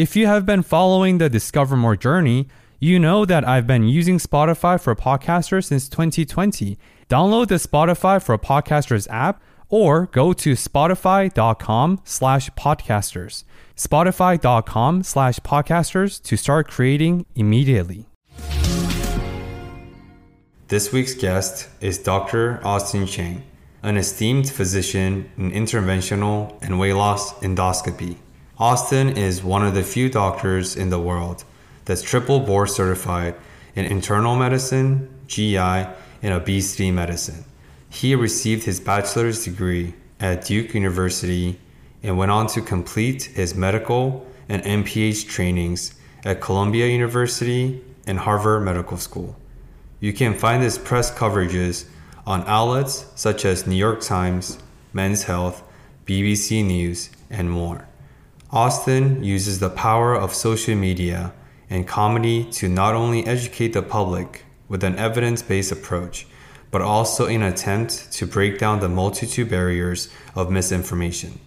If you have been following the Discover More journey, you know that I've been using Spotify for Podcasters since 2020. Download the Spotify for Podcasters app or go to spotify.com slash podcasters. Spotify.com slash podcasters to start creating immediately. This week's guest is Dr. Austin Chiang, an esteemed physician in interventional and weight loss endoscopy. Austin is one of the few doctors in the world that's triple board certified in internal medicine, GI, and obesity medicine. He received his bachelor's degree at Duke University and went on to complete his medical and MPH trainings at Columbia University and Harvard Medical School. You can find his press coverages on outlets such as New York Times, Men's Health, BBC News, and more. Austin uses the power of social media and comedy to not only educate the public with an evidence based approach, but also in an attempt to break down the multitude barriers of misinformation.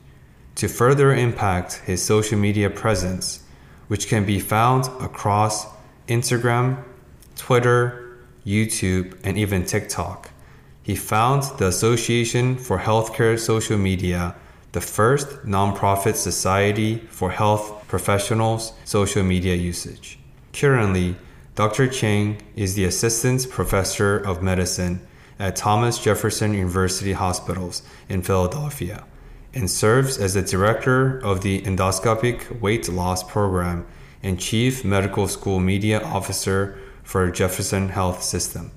To further impact his social media presence, which can be found across Instagram, Twitter, YouTube, and even TikTok, he found the Association for Healthcare Social Media the first nonprofit society for health professionals' social media usage. Currently, Dr. Chiang is the Assistant Professor of Medicine at Thomas Jefferson University Hospitals in Philadelphia and serves as the Director of the Endoscopic Weight Loss Program and Chief Medical Social Media Officer for Jefferson Health System.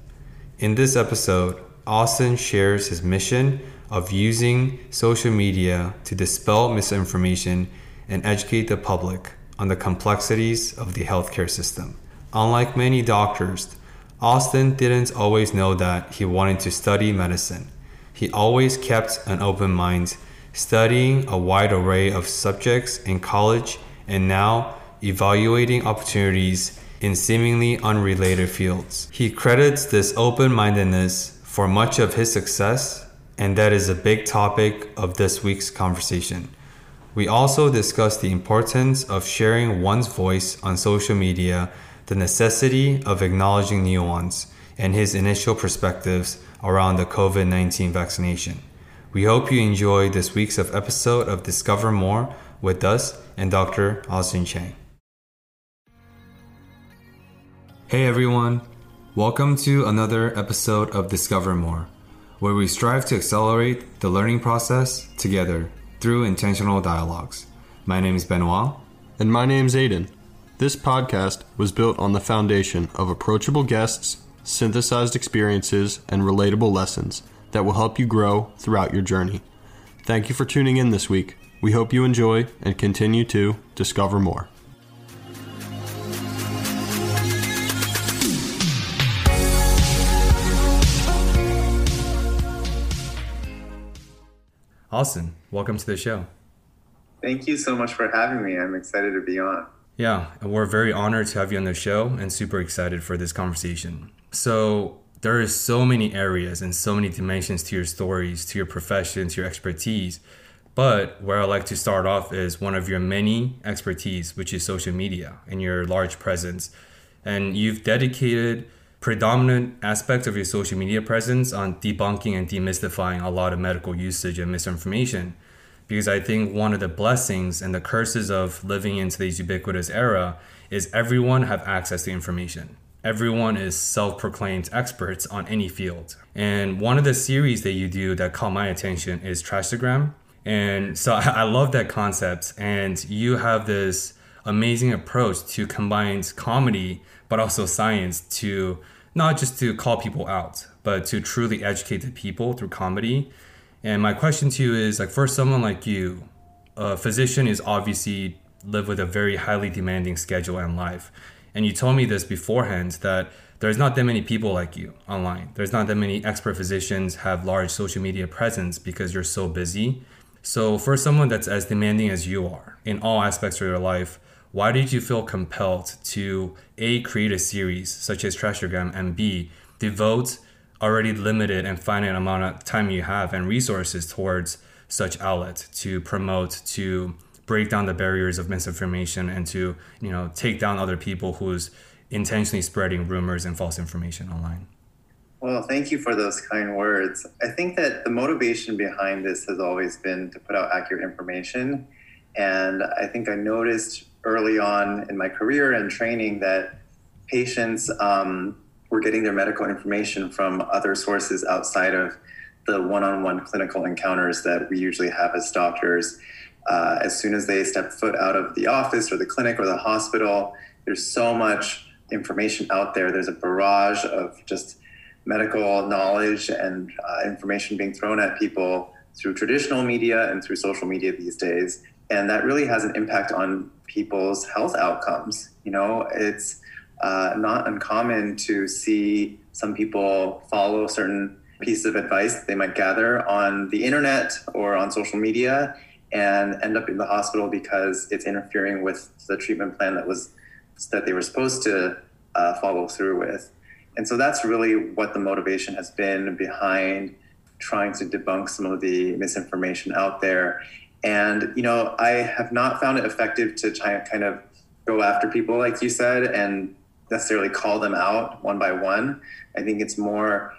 In this episode, Austin shares his mission of using social media to dispel misinformation and educate the public on the complexities of the healthcare system. Unlike many doctors, Austin didn't always know that he wanted to study medicine. He always kept an open mind, studying a wide array of subjects in college and now evaluating opportunities in seemingly unrelated fields. He credits this open mindedness for much of his success and that is a big topic of this week's conversation. We also discuss the importance of sharing one's voice on social media, the necessity of acknowledging nuance, and his initial perspectives around the COVID 19 vaccination. We hope you enjoy this week's episode of Discover More with us and Dr. Austin Chiang. Hey everyone, welcome to another episode of Discover More where we strive to accelerate the learning process together through intentional dialogues. My name is Benoit. And my name is Aiden. This podcast was built on the foundation of approachable guests, synthesized experiences, and relatable lessons that will help you grow throughout your journey. Thank you for tuning in this week. We hope you enjoy and continue to discover more. Austin, welcome to the show. Thank you so much for having me. I'm excited to be on. Yeah, and we're very honored to have you on the show and super excited for this conversation. So, there are so many areas and so many dimensions to your stories, to your profession, to your expertise. But where I like to start off is one of your many expertise, which is social media and your large presence. And you've dedicated predominant aspects of your social media presence on debunking and demystifying a lot of medical usage and misinformation. Because I think one of the blessings and the curses of living into this ubiquitous era is everyone have access to information. Everyone is self-proclaimed experts on any field. And one of the series that you do that caught my attention is Trashtagram. And so I love that concept. And you have this amazing approach to combine comedy but also science to not just to call people out, but to truly educate the people through comedy. And my question to you is like for someone like you, a physician is obviously live with a very highly demanding schedule and life. And you told me this beforehand that there's not that many people like you online. There's not that many expert physicians have large social media presence because you're so busy. So for someone that's as demanding as you are in all aspects of your life, why did you feel compelled to A create a series such as Trashtagram and B devote already limited and finite amount of time you have and resources towards such outlet to promote to break down the barriers of misinformation and to you know take down other people who's intentionally spreading rumors and false information online? Well thank you for those kind words. I think that the motivation behind this has always been to put out accurate information. And i think i noticed early on in my career and training that patients um, were getting their medical information from other sources outside of the one-on-one clinical encounters that we usually have as doctors. Uh, as soon as they step foot out of the office or the clinic or the hospital there's so much information out there. There's a barrage of just medical knowledge and uh, information being thrown at people through traditional media and through social media these days. And that really has an impact on people's health outcomes you know it's uh, not uncommon to see some people follow certain pieces of advice they might gather on the internet or on social media and end up in the hospital because it's interfering with the treatment plan that was that they were supposed to uh, follow through with. And so that's really what the motivation has been behind trying to debunk some of the misinformation out there. And you know, I have not found it effective to try kind of go after people like you said and necessarily call them out one by one. I think it's more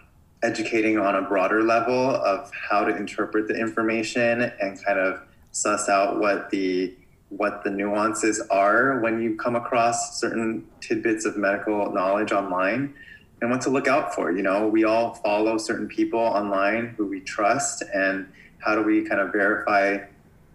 educating on a broader level of how to interpret the information and kind of suss out what the what the nuances are when you come across certain tidbits of medical knowledge online and what to look out for. You know, we all follow certain people online who we trust, and how do we kind of verify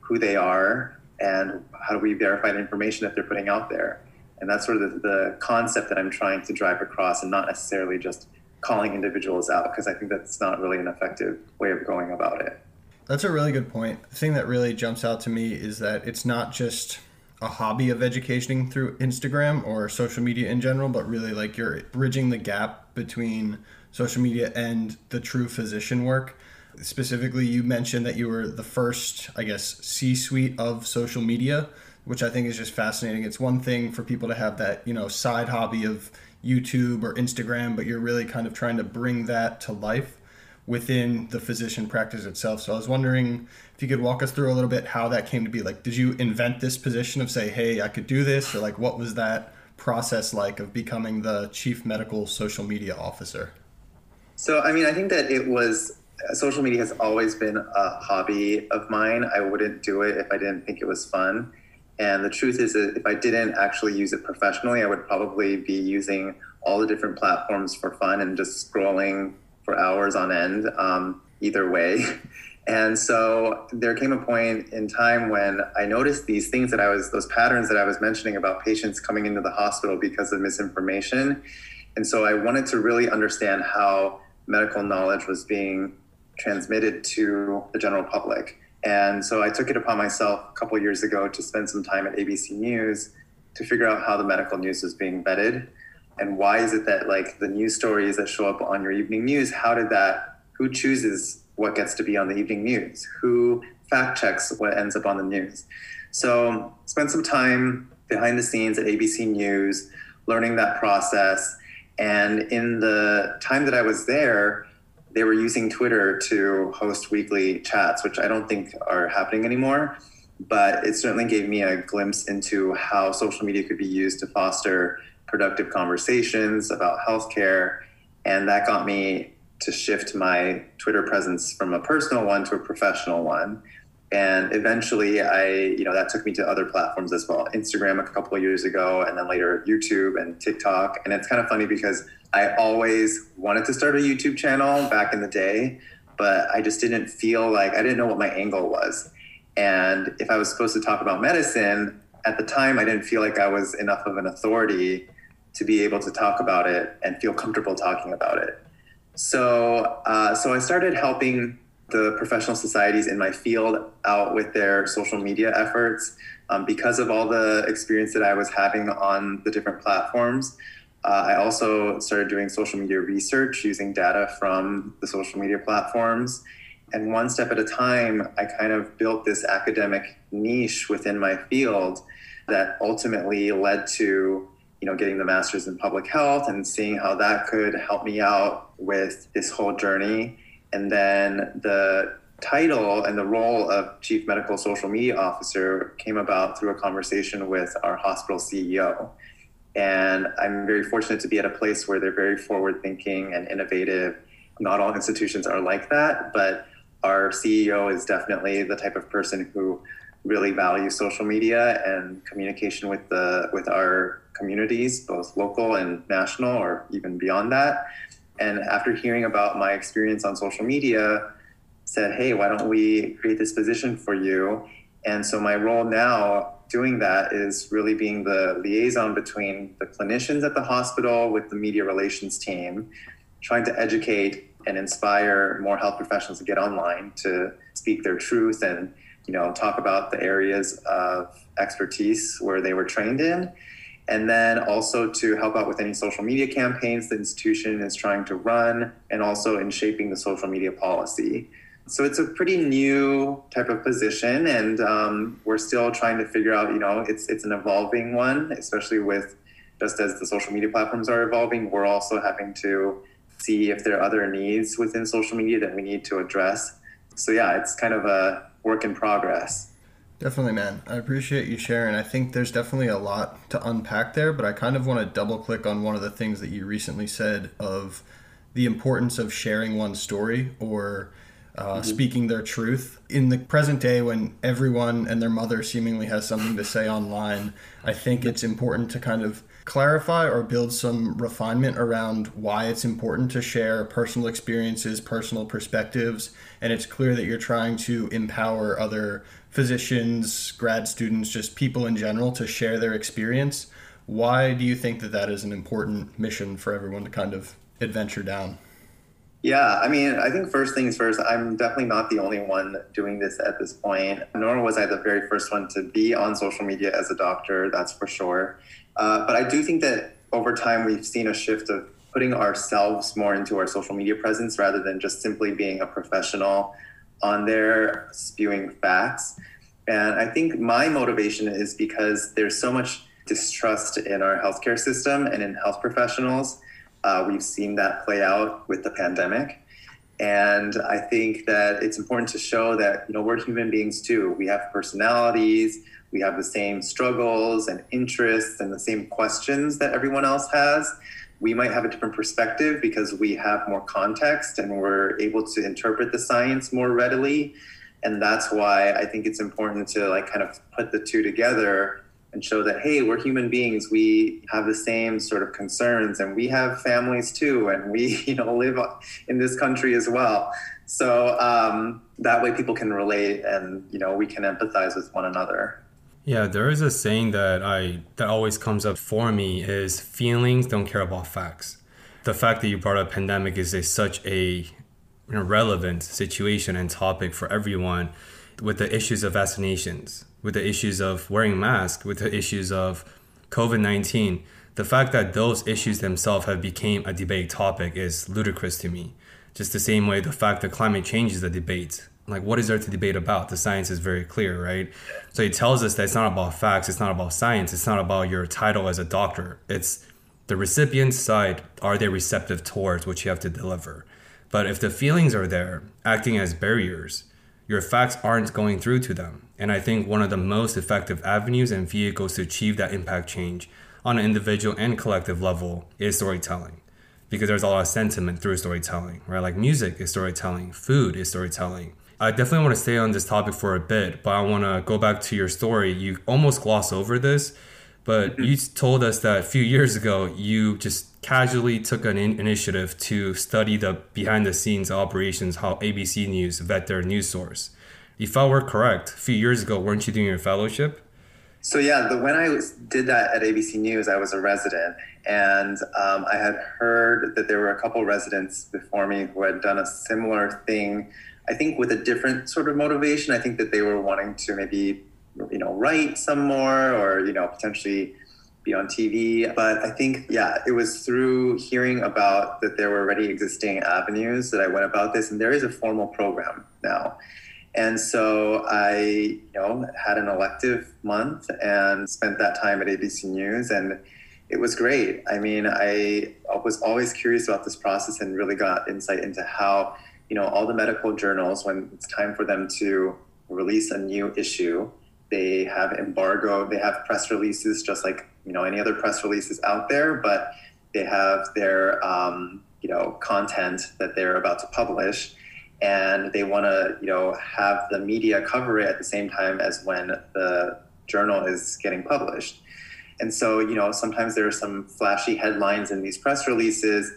who they are and how do we verify the information that they're putting out there? And that's sort of the, the concept that I'm trying to drive across, and not necessarily just calling individuals out, because I think that's not really an effective way of going about it. That's a really good point. The thing that really jumps out to me is that it's not just a hobby of educating through Instagram or social media in general, but really like you're bridging the gap between social media and the true physician work. Specifically, you mentioned that you were the first, I guess, C suite of social media, which I think is just fascinating. It's one thing for people to have that, you know, side hobby of YouTube or Instagram, but you're really kind of trying to bring that to life within the physician practice itself. So I was wondering if you could walk us through a little bit how that came to be. Like, did you invent this position of say, hey, I could do this? Or like, what was that process like of becoming the chief medical social media officer? So, I mean, I think that it was social media has always been a hobby of mine. I wouldn't do it if I didn't think it was fun. And the truth is that if I didn't actually use it professionally, I would probably be using all the different platforms for fun and just scrolling for hours on end, um, either way. And so there came a point in time when I noticed these things that I was, those patterns that I was mentioning about patients coming into the hospital because of misinformation. And so I wanted to really understand how medical knowledge was being transmitted to the general public. And so I took it upon myself a couple years ago to spend some time at ABC News to figure out how the medical news was being vetted. And why is it that like the news stories that show up on your evening news how did that who chooses what gets to be on the evening news? Who fact checks what ends up on the news? So spent some time behind the scenes at abc news learning that process. And in the time that i was there they were using twitter to host weekly chats which i don't think are happening anymore but it certainly gave me a glimpse into how social media could be used to foster productive conversations about healthcare. And that got me to shift my Twitter presence from a personal one to a professional one. And eventually, I, you know, that took me to other platforms as well Instagram a couple of years ago, and then later YouTube and TikTok. And it's kind of funny because I always wanted to start a YouTube channel back in the day, but I just didn't feel like I didn't know what my angle was. And if I was supposed to talk about medicine, at the time, I didn't feel like I was enough of an authority to be able to talk about it and feel comfortable talking about it. So, uh, so I started helping the professional societies in my field out with their social media efforts. Um, because of all the experience that I was having on the different platforms, uh, I also started doing social media research using data from the social media platforms. And one step at a time, I kind of built this academic niche within my field that ultimately led to you know getting the master's in public health and seeing how that could help me out with this whole journey and then the title and the role of chief medical social media officer came about through a conversation with our hospital ceo and i'm very fortunate to be at a place where they're very forward thinking and innovative not all institutions are like that but our ceo is definitely the type of person who really value social media and communication with the with our communities, both local and national, or even beyond that. And after hearing about my experience on social media, said, "Hey, why don't we create this position for you?" And so my role now doing that is really being the liaison between the clinicians at the hospital with the media relations team, trying to educate and inspire more health professionals to get online to speak their truth and you know, talk about the areas of expertise where they were trained in. And then also to help out with any social media campaigns the institution is trying to run, and also in shaping the social media policy. So it's a pretty new type of position, and um, we're still trying to figure out. You know, it's it's an evolving one, especially with just as the social media platforms are evolving. We're also having to see if there are other needs within social media that we need to address. So yeah, it's kind of a work in progress. Definitely, man. I appreciate you sharing. I think there's definitely a lot to unpack there, but I kind of want to double click on one of the things that you recently said of the importance of sharing one's story or uh, mm-hmm. speaking their truth. In the present day, when everyone and their mother seemingly has something to say online, I think it's important to kind of clarify or build some refinement around why it's important to share personal experiences, personal perspectives, and it's clear that you're trying to empower other physicians, grad students, just people in general to share their experience. Why do you think that that is an important mission for everyone to kind of adventure down? Yeah, I mean, I think first things first, I'm definitely not the only one doing this at this point, nor was I the very first one to be on social media as a doctor, that's for sure. Uh, but I do think that over time we've seen a shift of putting ourselves more into our social media presence rather than just simply being a professional on there spewing facts. And I think my motivation is because there's so much distrust in our healthcare system and in health professionals. Uh, we've seen that play out with the pandemic. And I think that it's important to show that, you know, we're human beings too. We have personalities, we have the same struggles and interests and the same questions that everyone else has. We might have a different perspective because we have more context and we're able to interpret the science more readily. And that's why I think it's important to like kind of put the two together and show that hey we're human beings we have the same sort of concerns and we have families too and we you know live in this country as well so um, that way people can relate and you know we can empathize with one another yeah, there is a saying that I that always comes up for me is feelings don't care about facts. The fact that you brought up pandemic is a, such a relevant situation and topic for everyone with the issues of vaccinations, with the issues of wearing masks, with the issues of COVID-19. The fact that those issues themselves have become a debate topic is ludicrous to me. Just the same way the fact that climate change is a debate like what is there to debate about? The science is very clear right? So he tells us that it's not about facts it's not about science it's not about your title as a doctor. It's the recipient's side are they receptive towards what you have to deliver? But if the feelings are there acting as barriers your facts aren't going through to them. And i think one of the most effective avenues and vehicles to achieve that impact change on an individual and collective level is storytelling. Because there's a lot of sentiment through storytelling, right? Like music is storytelling, food is storytelling, I definitely want to stay on this topic for a bit, but I want to go back to your story. You almost gloss over this, but mm-hmm. you told us that a few years ago you just casually took an in- initiative to study the behind the scenes operations, how ABC News vet their news source. If I were correct, a few years ago, weren't you doing your fellowship? So yeah, the, when I was, did that at ABC News, I was a resident, and um, I had heard that there were a couple residents before me who had done a similar thing I think with a different sort of motivation. I think that they were wanting to maybe, you know, write some more or, you know, potentially be on TV. But I think, yeah, it was through hearing about that there were already existing avenues that I went about this. And there is a formal program now. And so I, you know, had an elective month and spent that time at ABC News and it was great. I mean, I was always curious about this process and really got insight into how, you know, all the medical journals, when it's time for them to release a new issue, they have embargo, they have press releases just like, you know, any other press releases out there, but they have their, um, you know, content that they're about to publish and they want to, you know, have the media cover it at the same time as when the journal is getting published. And so, you know, sometimes there are some flashy headlines in these press releases,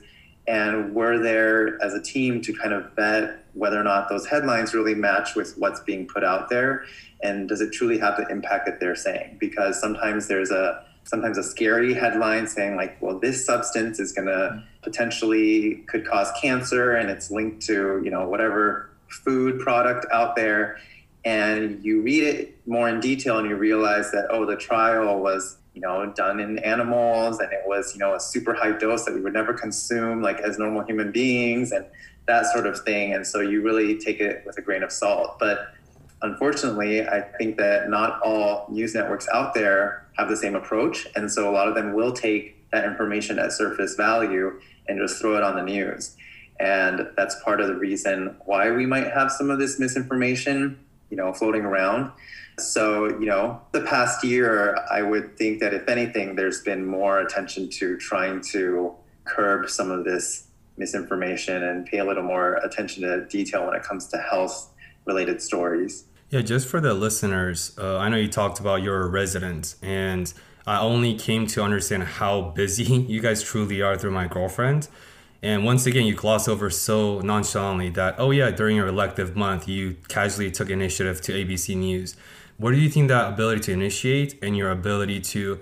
and we're there as a team to kind of vet whether or not those headlines really match with what's being put out there, and does it truly have the impact that they're saying? Because sometimes there's a sometimes a scary headline saying like, well, this substance is going to potentially could cause cancer, and it's linked to you know whatever food product out there and you read it more in detail and you realize that oh the trial was you know, done in animals and it was, you know, a super high dose that we would never consume like as normal human beings and that sort of thing. And so you really take it with a grain of salt. But unfortunately, I think that not all news networks out there have the same approach. And so a lot of them will take that information at surface value and just throw it on the news. And that's part of the reason why we might have some of this misinformation, you know, floating around. So, you know, the past year, I would think that if anything, there's been more attention to trying to curb some of this misinformation and pay a little more attention to detail when it comes to health related stories. Yeah, just for the listeners, uh, I know you talked about your residence, and I only came to understand how busy you guys truly are through my girlfriend. And once again, you gloss over so nonchalantly that, oh, yeah, during your elective month, you casually took initiative to ABC News. Where do you think that ability to initiate and your ability to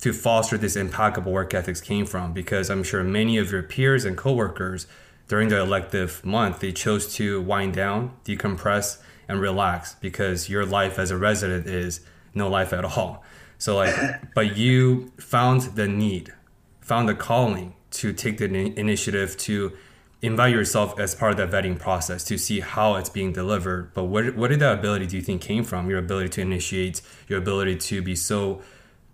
to foster this impeccable work ethics came from? Because I'm sure many of your peers and coworkers during the elective month they chose to wind down, decompress, and relax because your life as a resident is no life at all. So like, but you found the need, found the calling to take the initiative to invite yourself as part of that vetting process to see how it's being delivered. But what what did that ability do you think came from? Your ability to initiate, your ability to be so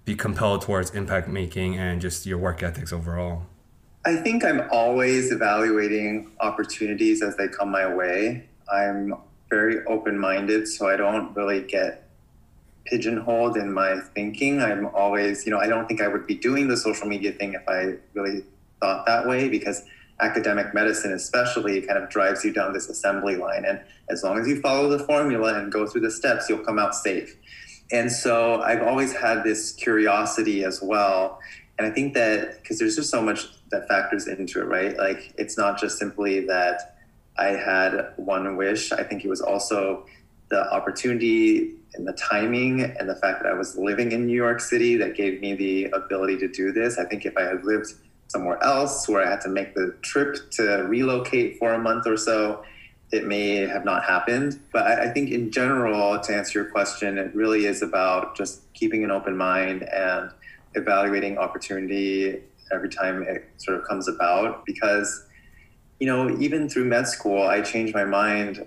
be compelled towards impact making and just your work ethics overall. I think I'm always evaluating opportunities as they come my way. I'm very open minded, so I don't really get pigeonholed in my thinking. I'm always, you know, I don't think I would be doing the social media thing if I really thought that way because academic medicine especially kind of drives you down this assembly line. And as long as you follow the formula and go through the steps you'll come out safe. And so i've always had this curiosity as well. And i think that because there's just so much that factors into it right? Like it's not just simply that i had one wish. I think it was also the opportunity and the timing and the fact that i was living in new york city that gave me the ability to do this. I think if i had lived somewhere else where I had to make the trip to relocate for a month or so, it may have not happened. But I, I, think in general, to answer your question, it really is about just keeping an open mind and evaluating opportunity every time it sort of comes about. Because, you know, even through med school, I changed my mind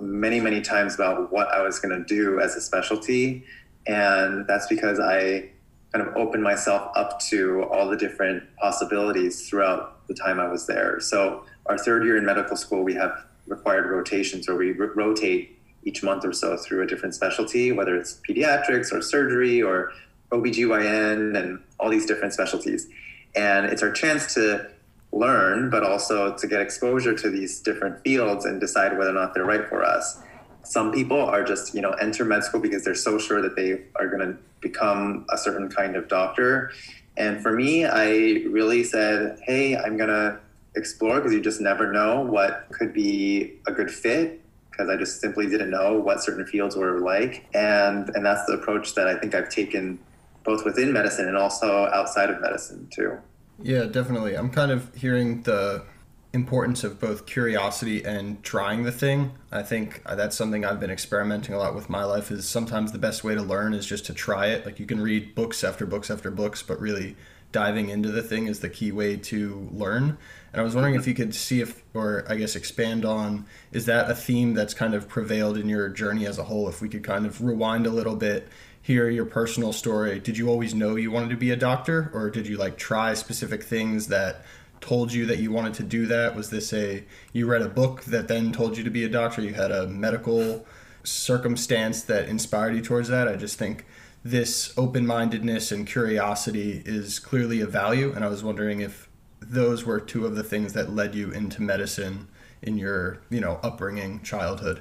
many, many times about what I was going to do as a specialty. And that's because I kind of open myself up to all the different possibilities throughout the time I was there. So, our third year in medical school, we have required rotations where we r- rotate each month or so through a different specialty, whether it's pediatrics or surgery or OBGYN and all these different specialties. And it's our chance to learn, but also to get exposure to these different fields and decide whether or not they're right for us. Some people are just, you know, enter med school because they're so sure that they are going to become a certain kind of doctor. And for me, I really said, hey, I'm going to explore because you just never know what could be a good fit because I just simply didn't know what certain fields were like. And, and that's the approach that I think I've taken both within medicine and also outside of medicine too. Yeah, definitely. I'm kind of hearing the importance of both curiosity and trying the thing. I think uh, that's something I've been experimenting a lot with my life is sometimes the best way to learn is just to try it. Like you can read books after books after books, but really diving into the thing is the key way to learn. And I was wondering if you could see if, or I guess expand on, is that a theme that's kind of prevailed in your journey as a whole? If we could kind of rewind a little bit, hear your personal story. Did you always know you wanted to be a doctor, or did you like try specific things that told you that you wanted to do that? Was this a, you read a book that then told you to be a doctor? You had a medical circumstance that inspired you towards that? I just think this open mindedness and curiosity is clearly a value. And I was wondering if those were two of the things that led you into medicine in your you know upbringing childhood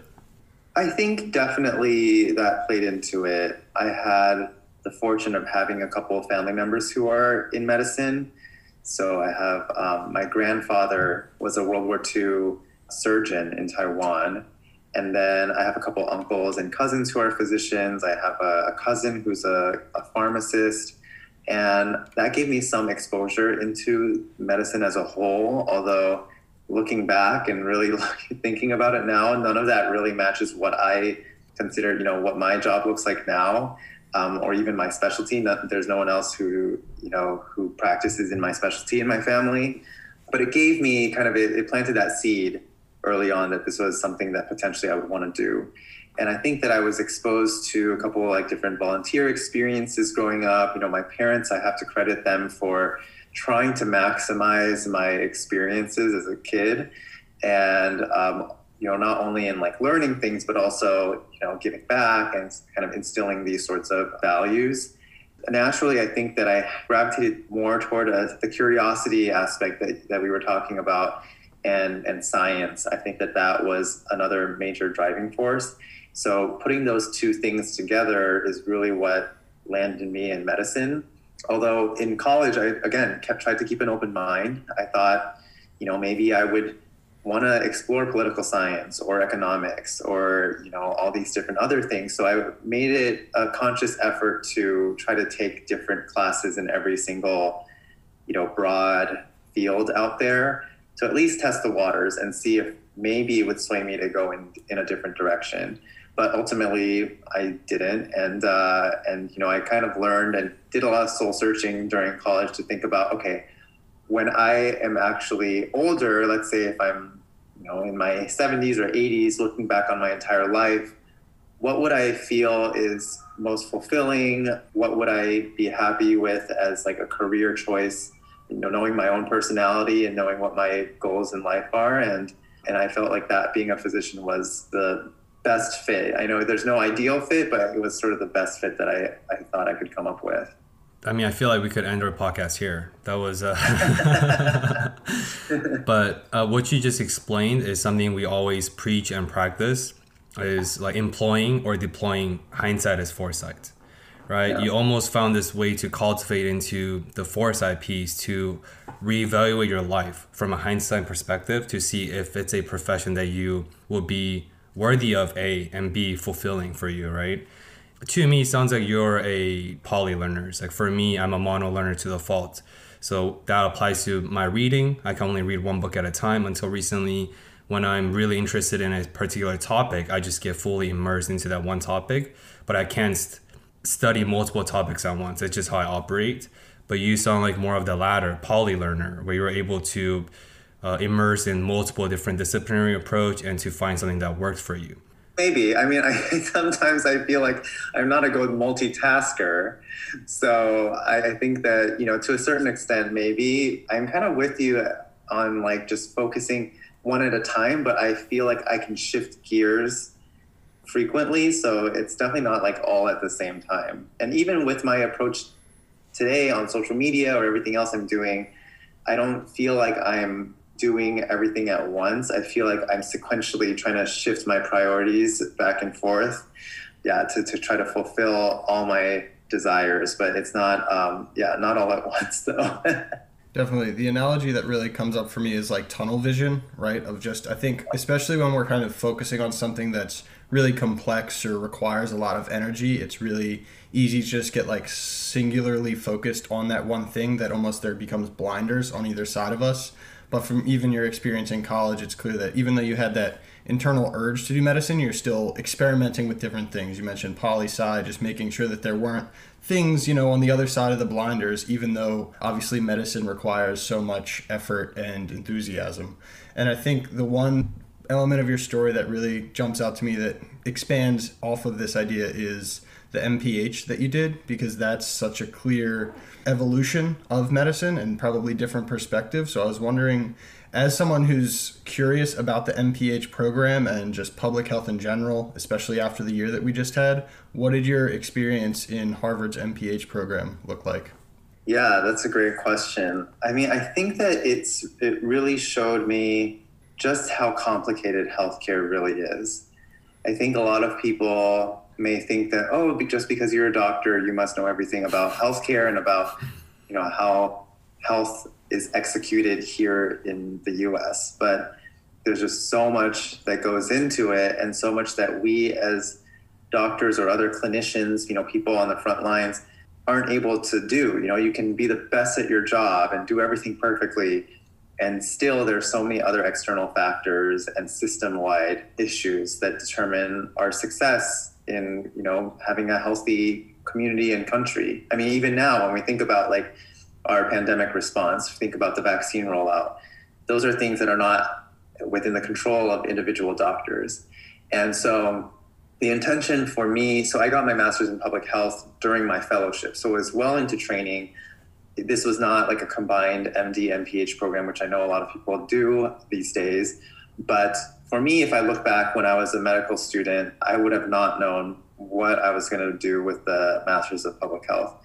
i think definitely that played into it i had the fortune of having a couple of family members who are in medicine so i have um, my grandfather was a world war ii surgeon in taiwan. And then i have a couple uncles and cousins who are physicians. I have a, a cousin who's a, a pharmacist. And that gave me some exposure into medicine as a whole, although looking back and really thinking about it now, none of that really matches what I consider, you know, what my job looks like now, um, or even my specialty. there's no one else who, you know, who practices in my specialty in my family. But it gave me kind of, it, it planted that seed early on that this was something that potentially I would want to do and I think that I was exposed to a couple of like different volunteer experiences growing up. You know, my parents, I have to credit them for trying to maximize my experiences as a kid, and um, you know, not only in like learning things, but also you know, giving back and kind of instilling these sorts of values. Naturally, I think that I gravitated more toward a, the curiosity aspect that, that we were talking about and, and science. I think that that was another major driving force so putting those two things together is really what landed me in medicine. Although in college, I again kept tried to keep an open mind. I thought, you know, maybe I would want to explore political science or economics or you know all these different other things. So I made it a conscious effort to try to take different classes in every single, you know, broad field out there to at least test the waters and see if maybe it would sway me to go in in a different direction but ultimately I didn't. And uh, and you know I kind of learned and did a lot of soul searching during college to think about okay, when I am actually older, let's say if I'm you know in my 70s or 80s, looking back on my entire life, what would I feel is most fulfilling? What would I be happy with as like a career choice? You know, knowing my own personality and knowing what my goals in life are and and I felt like that being a physician was the best fit. I know there's no ideal fit, but it was sort of the best fit that I, I thought I could come up with. I mean, I feel like we could end our podcast here. That was, uh... but uh, what you just explained is something we always preach and practice is like employing or deploying hindsight as foresight, right? Yeah. You almost found this way to cultivate into the foresight piece to reevaluate your life from a hindsight perspective to see if it's a profession that you will be worthy of A and B fulfilling for you, right? To me, sounds like you're a poly learner. It's Like for me, I'm a mono learner to the fault. So that applies to my reading. I can only read one book at a time until recently when I'm really interested in a particular topic, I just get fully immersed into that one topic, but I can't st- study multiple topics at once. It's just how I operate. But you sound like more of the latter, poly learner, where you're able to uh, immerse in multiple different disciplinary approach and to find something that works for you maybe. I mean I, sometimes i feel like i'm not a good multitasker. So I, I think that you know to a certain extent maybe i'm kind of with you on like just focusing one at a time but i feel like i can shift gears frequently so it's definitely not like all at the same time. And even with my approach today on social media or everything else i'm doing i don't feel like i'm doing everything at once. I feel like I'm sequentially trying to shift my priorities back and forth, yeah, to, to try to fulfill all my desires. But it's not, um, yeah, not all at once though. Definitely. The analogy that really comes up for me is like tunnel vision, right? Of just, I think, especially when we're kind of focusing on something that's really complex or requires a lot of energy, it's really easy to just get like singularly focused on that one thing that almost there becomes blinders on either side of us. But from even your experience in college, it's clear that even though you had that internal urge to do medicine, you're still experimenting with different things. You mentioned poli sci, just making sure that there weren't things, you know, on the other side of the blinders, even though obviously medicine requires so much effort and enthusiasm. And I think the one element of your story that really jumps out to me that expands off of this idea is the MPH that you did because that's such a clear evolution of medicine and probably different perspectives. So I was wondering, as someone who's curious about the MPH program and just public health in general, especially after the year that we just had, what did your experience in Harvard's MPH program look like? Yeah, that's a great question. I mean, I think that it's it really showed me just how complicated healthcare really is. I think a lot of people may think that oh just because you're a doctor you must know everything about healthcare and about you know how health is executed here in the US but there's just so much that goes into it and so much that we as doctors or other clinicians you know people on the front lines aren't able to do. You know you can be the best at your job and do everything perfectly and still there's so many other external factors and system-wide issues that determine our success in you know having a healthy community and country. I mean, even now when we think about like our pandemic response, think about the vaccine rollout. Those are things that are not within the control of individual doctors, and so the intention for me. So I got my master's in public health during my fellowship, so it was well into training. This was not like a combined MD MPH program, which I know a lot of people do these days, but for me, if I look back when I was a medical student, I would have not known what I was going to do with the Masters of Public Health.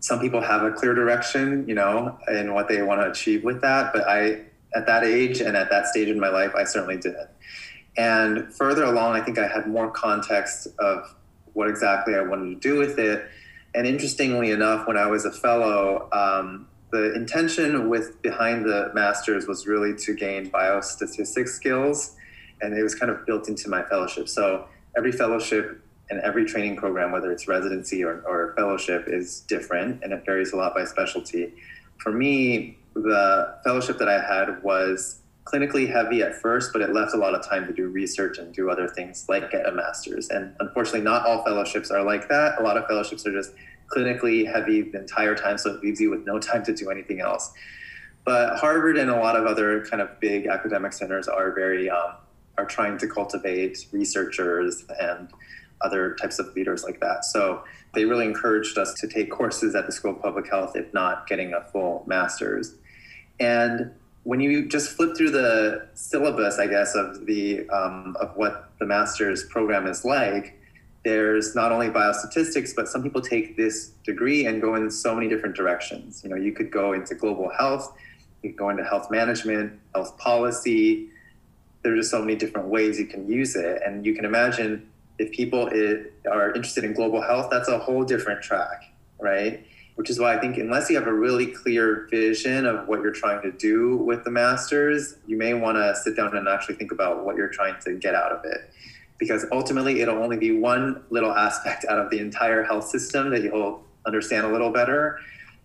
Some people have a clear direction, you know, in what they want to achieve with that. But I, at that age and at that stage in my life, I certainly didn't. And further along, I think I had more context of what exactly I wanted to do with it. And interestingly enough, when I was a fellow, um, the intention with behind the masters was really to gain biostatistics skills and it was kind of built into my fellowship. So every fellowship and every training program, whether it's residency or, or fellowship, is different and it varies a lot by specialty. For me, the fellowship that I had was clinically heavy at first, but it left a lot of time to do research and do other things like get a master's. And unfortunately, not all fellowships are like that. A lot of fellowships are just clinically heavy the entire time, so it leaves you with no time to do anything else. But Harvard and a lot of other kind of big academic centers are very um, are trying to cultivate researchers and other types of leaders like that. So they really encouraged us to take courses at the School of Public Health, if not getting a full master's. And when you just flip through the syllabus, I guess, of the um, of what the master's program is like, there's not only biostatistics, but some people take this degree and go in so many different directions. You know, you could go into global health, you could go into health management, health policy, there's just so many different ways you can use it. And you can imagine if people are interested in global health, that's a whole different track, right? Which is why I think unless you have a really clear vision of what you're trying to do with the masters, you may want to sit down and actually think about what you're trying to get out of it. Because ultimately, it'll only be one little aspect out of the entire health system that you'll understand a little better.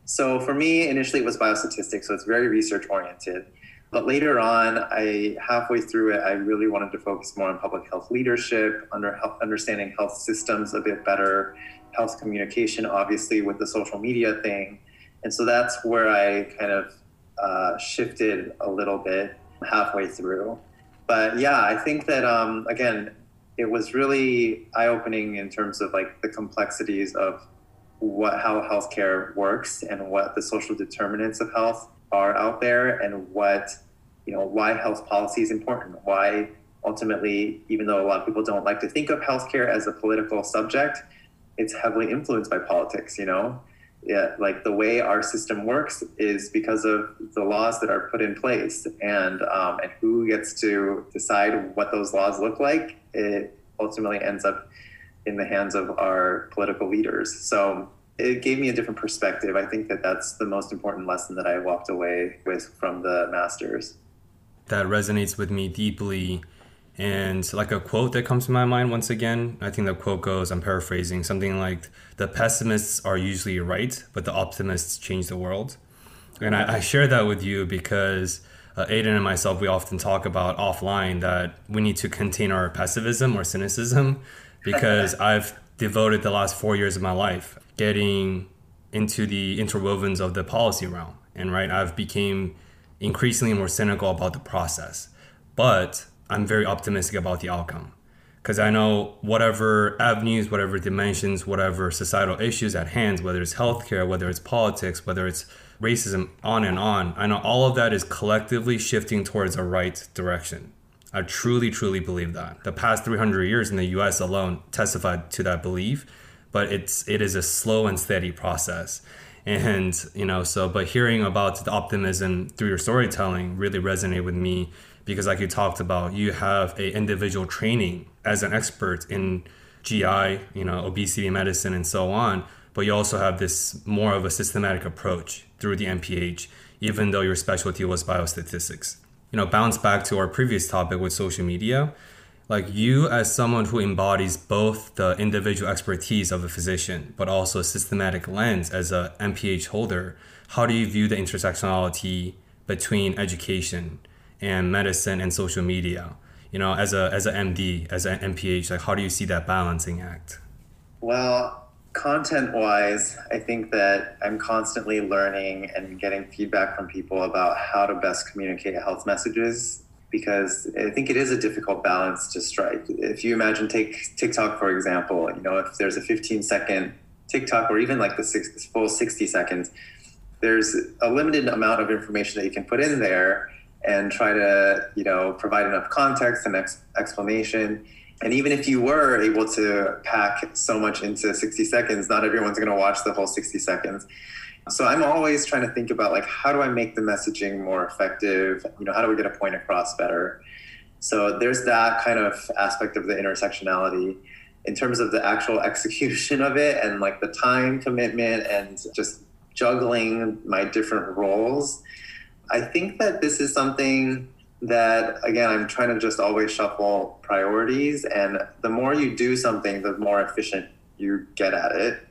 So for me, initially it was biostatistics, so it's very research oriented. But later on, I halfway through it, I really wanted to focus more on public health leadership, under health, understanding health systems a bit better, health communication, obviously with the social media thing, and so that's where I kind of uh, shifted a little bit halfway through. But yeah, I think that um, again, it was really eye opening in terms of like the complexities of what how healthcare works and what the social determinants of health are out there and what you know why health policy is important why ultimately even though a lot of people don't like to think of healthcare as a political subject it's heavily influenced by politics you know yeah, like the way our system works is because of the laws that are put in place and um, and who gets to decide what those laws look like it ultimately ends up in the hands of our political leaders so it gave me a different perspective. I think that that's the most important lesson that I walked away with from the masters. That resonates with me deeply. And like a quote that comes to my mind once again, I think the quote goes, I'm paraphrasing, something like, the pessimists are usually right, but the optimists change the world. And I, I share that with you because uh, Aiden and myself, we often talk about offline that we need to contain our pessimism or cynicism because I've devoted the last four years of my life getting into the interwovens of the policy realm. And right, I've became increasingly more cynical about the process. But I'm very optimistic about the outcome because I know whatever avenues, whatever dimensions, whatever societal issues at hand, whether it's healthcare, whether it's politics, whether it's racism, on and on, I know all of that is collectively shifting towards a right direction. I truly, truly believe that. The past 300 years in the US alone testified to that belief, but it's it is a slow and steady process. And, you know, so but hearing about the optimism through your storytelling really resonated with me because like you talked about, you have a individual training as an expert in GI, you know, obesity medicine and so on, but you also have this more of a systematic approach through the MPH, even though your specialty was biostatistics. You know, bounce back to our previous topic with social media, like you as someone who embodies both the individual expertise of a physician, but also a systematic lens as a MPH holder, how do you view the intersectionality between education and medicine and social media. You know as a as a md as an mph like how do you see that balancing act? Well content wise i think that i'm constantly learning and getting feedback from people about how to best communicate health messages because i think it is a difficult balance to strike. If you imagine take tiktok for example you know if there's a 15 second tiktok or even like the six, full 60 seconds there's a limited amount of information that you can put in there and try to you know provide enough context and ex- explanation. And even if you were able to pack so much into 60 seconds not everyone's going to watch the whole 60 seconds. So i'm always trying to think about like how do i make the messaging more effective? You know how do we get a point across better? So there's that kind of aspect of the intersectionality. In terms of the actual execution of it and like the time commitment and just juggling my different roles I think that this is something that again i'm trying to just always shuffle priorities and the more you do something the more efficient you get at it.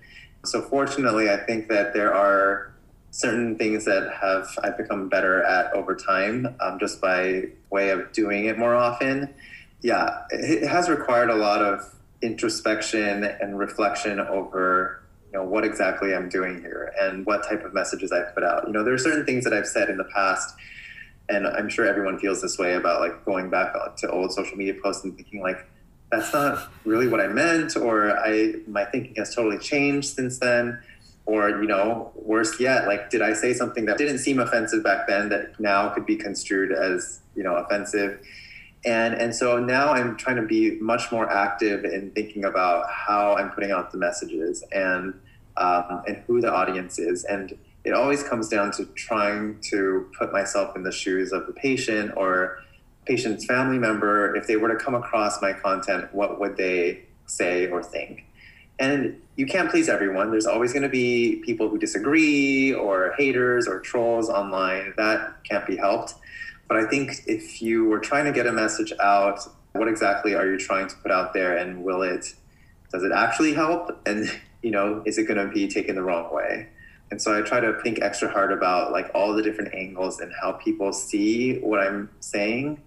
So fortunately i think that there are certain things that have i've become better at over time um, just by way of doing it more often. Yeah it has required a lot of introspection and reflection over you know what exactly I'm doing here and what type of messages I put out. You know, there are certain things that I've said in the past, and I'm sure everyone feels this way about like going back to old social media posts and thinking like that's not really what I meant, or I my thinking has totally changed since then. Or, you know, worse yet, like, did I say something that didn't seem offensive back then that now could be construed as, you know, offensive? And and so now i'm trying to be much more active in thinking about how i'm putting out the messages and um, and who the audience is. And it always comes down to trying to put myself in the shoes of the patient or patient's family member. If they were to come across my content what would they say or think? And you can't please everyone. There's always going to be people who disagree or haters or trolls online. That can't be helped but I think if you were trying to get a message out, what exactly are you trying to put out there and will it does it actually help? And you know, is it going to be taken the wrong way? And so I try to think extra hard about like all the different angles and how people see what I'm saying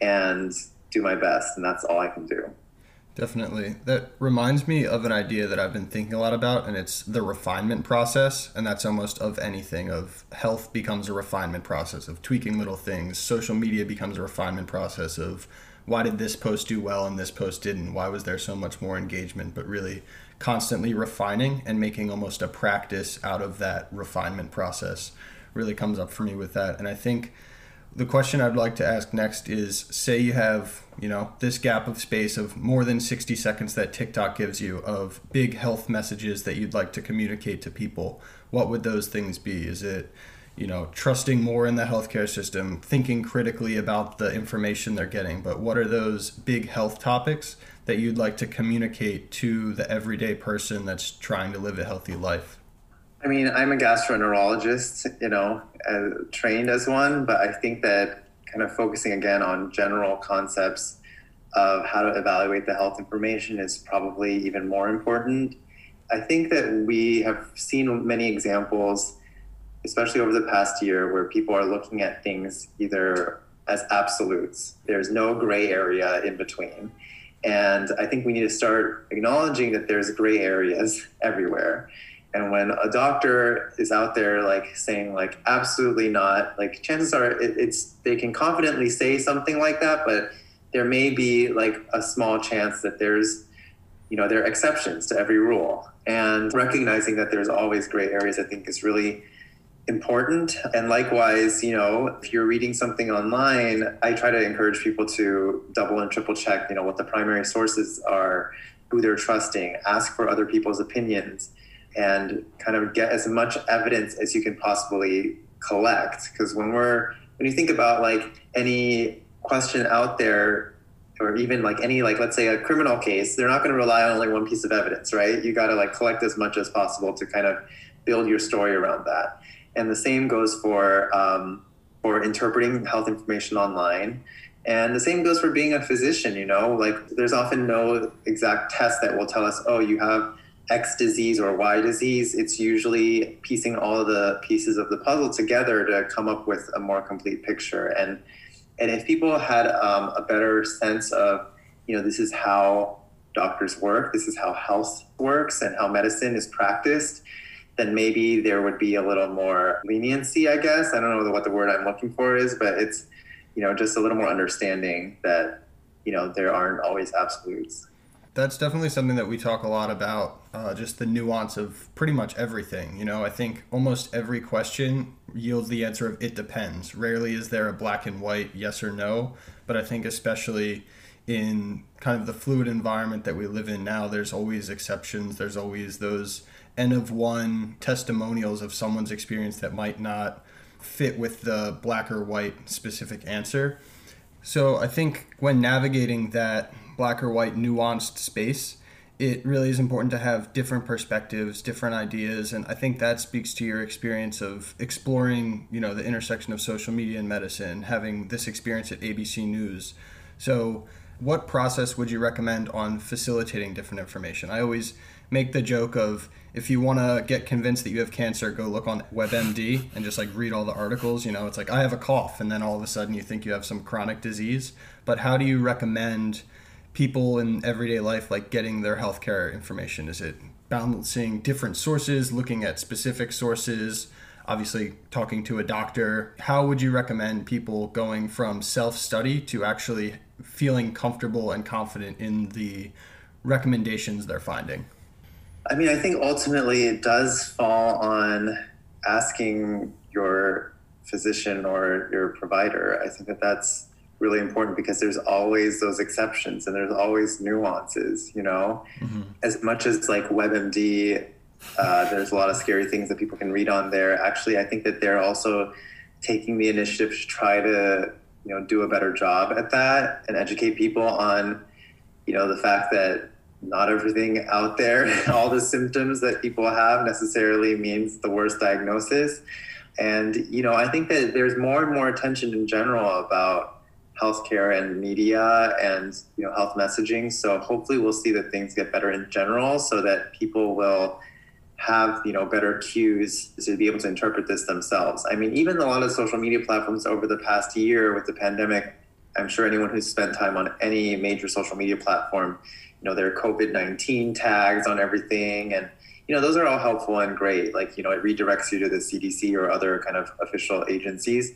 and do my best and that's all I can do. Definitely. That reminds me of an idea that I've been thinking a lot about, and it's the refinement process. And that's almost of anything of health becomes a refinement process of tweaking little things. Social media becomes a refinement process of why did this post do well and this post didn't? Why was there so much more engagement? But really constantly refining and making almost a practice out of that refinement process really comes up for me with that. And I think the question I'd like to ask next is say you have, you know, this gap of space of more than 60 seconds that TikTok gives you of big health messages that you'd like to communicate to people. What would those things be? Is it, you know, trusting more in the healthcare system, thinking critically about the information they're getting, but what are those big health topics that you'd like to communicate to the everyday person that's trying to live a healthy life? I mean, I'm a gastroenterologist, you know, uh, trained as one, but I think that kind of focusing again on general concepts of how to evaluate the health information is probably even more important. I think that we have seen many examples especially over the past year, where people are looking at things either as absolutes. There's no gray area in between. And I think we need to start acknowledging that there's gray areas everywhere. And when a doctor is out there like saying like absolutely not, like chances are it, it's they can confidently say something like that, but there may be like a small chance that there's you know there are exceptions to every rule. And recognizing that there's always gray areas, I think is really important. And likewise, you know, if you're reading something online, I try to encourage people to double and triple check, you know, what the primary sources are, who they're trusting, ask for other people's opinions, and kind of get as much evidence as you can possibly collect. Because when we're when you think about like any question out there or even like any like let's say a criminal case they're not going to rely on only one piece of evidence right you got to like collect as much as possible to kind of build your story around that and the same goes for um, for interpreting health information online. And the same goes for being a physician, you know, like there's often no exact test that will tell us, oh, you have X disease or Y disease. It's usually piecing all the pieces of the puzzle together to come up with a more complete picture. And and if people had um, a better sense of, you know, this is how doctors work, this is how health works, and how medicine is practiced, then maybe there would be a little more leniency, I guess. I don't know what the word I'm looking for is, but it's, you know, just a little more understanding that, you know, there aren't always absolutes. That's definitely something that we talk a lot about, uh, just the nuance of pretty much everything. You know, I think almost every question yields the answer of it depends. Rarely is there a black and white yes or no, but I think especially in kind of the fluid environment that we live in now, there's always exceptions. There's always those N of one testimonials of someone's experience that might not fit with the black or white specific answer. So I think when navigating that black or white nuanced space, it really is important to have different perspectives, different ideas, and I think that speaks to your experience of exploring, you know, the intersection of social media and medicine, having this experience at ABC News. So, what process would you recommend on facilitating different information? I always make the joke of if you want to get convinced that you have cancer, go look on WebMD and just like read all the articles. You know, it's like I have a cough, and then all of a sudden you think you have some chronic disease. But how do you recommend people in everyday life like getting their healthcare information? Is it balancing different sources, looking at specific sources? Obviously, talking to a doctor. How would you recommend people going from self study to actually feeling comfortable and confident in the recommendations they're finding? I mean, I think ultimately it does fall on asking your physician or your provider. I think that that's really important because there's always those exceptions and there's always nuances, you know? Mm-hmm. As much as like WebMD, uh, there's a lot of scary things that people can read on there. Actually, I think that they're also taking the initiative to try to, you know, do a better job at that and educate people on, you know, the fact that not everything out there, all the symptoms that people have necessarily means the worst diagnosis. And, you know, I think that there's more and more attention in general about healthcare and media and, you know, health messaging. So hopefully we'll see that things get better in general so that people will have, you know, better cues to be able to interpret this themselves. I mean, even a lot of social media platforms over the past year with the pandemic, I'm sure anyone who's spent time on any major social media platform you know, their COVID 19 tags on everything. And, you know, those are all helpful and great. Like, you know, it redirects you to the CDC or other kind of official agencies.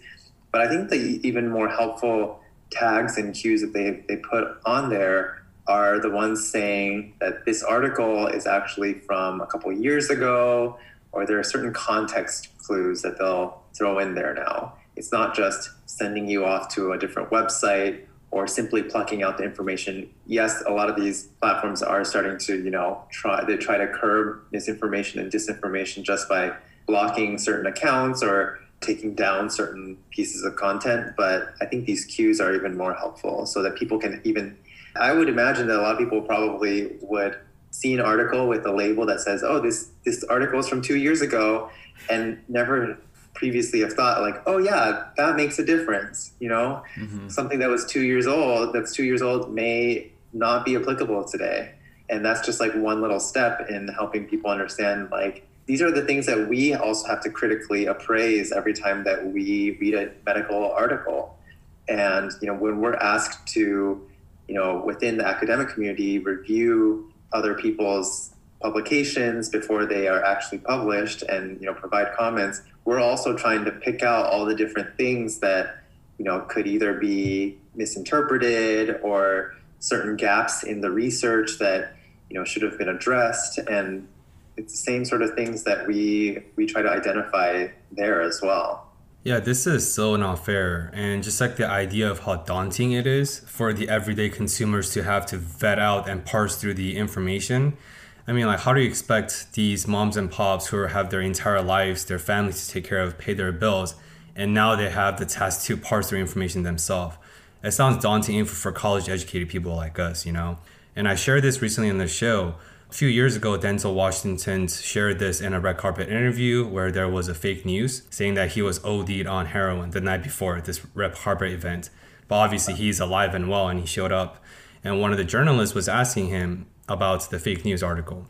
But I think the even more helpful tags and cues that they, they put on there are the ones saying that this article is actually from a couple years ago, or there are certain context clues that they'll throw in there now. It's not just sending you off to a different website or simply plucking out the information. Yes, a lot of these platforms are starting to, you know, try they try to curb misinformation and disinformation just by blocking certain accounts or taking down certain pieces of content. But I think these cues are even more helpful so that people can even I would imagine that a lot of people probably would see an article with a label that says, "Oh, this this article is from two years ago," and never previously have thought like, oh yeah, that makes a difference. You know, mm-hmm. something that was two years old, that's two years old, may not be applicable today. And that's just like one little step in helping people understand like these are the things that we also have to critically appraise every time that we read a medical article. And you know, when we're asked to, you know, within the academic community, review other people's publications before they are actually published and you know provide comments, we're also trying to pick out all the different things that you know could either be misinterpreted or certain gaps in the research that you know should have been addressed and it's the same sort of things that we we try to identify there as well yeah, this is so not fair. And just like the idea of how daunting it is for the everyday consumers to have to vet out and parse through the information. I mean, like, how do you expect these moms and pops who have their entire lives, their families to take care of, pay their bills, and now they have the task to parse through information themselves? It sounds daunting even for college educated people like us, you know? And I shared this recently on the show. A few years ago, Denzel Washington shared this in a red carpet interview where there was a fake news saying that he was OD'd on heroin the night before this red carpet event. But obviously, he's alive and well and he showed up. And one of the journalists was asking him about the fake news article.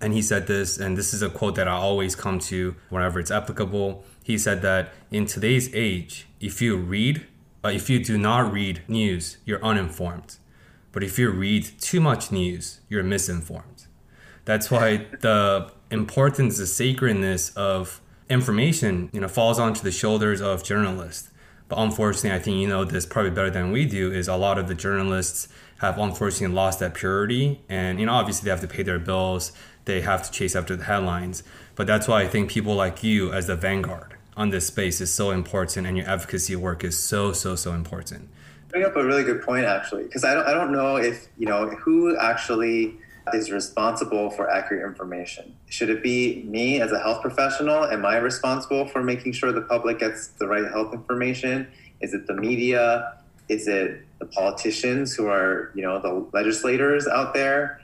And he said this, and this is a quote that I always come to whenever it's applicable. He said that in today's age, if you read uh, if you do not read news, you're uninformed. But if you read too much news, you're misinformed. That's why the importance, the sacredness of information, you know, falls onto the shoulders of journalists. But unfortunately, I think you know this probably better than we do. Is a lot of the journalists have unfortunately lost that purity, and you know, obviously they have to pay their bills, they have to chase after the headlines. But that's why I think people like you, as the vanguard, on this space is so important and your advocacy work is so so so important bring up a really good point actually because I don't, I don't know if you know who actually is responsible for accurate information. Should it be me as a health professional? Am i responsible for making sure the public gets the right health information? Is it the media? Is it the politicians who are you know the legislators out there?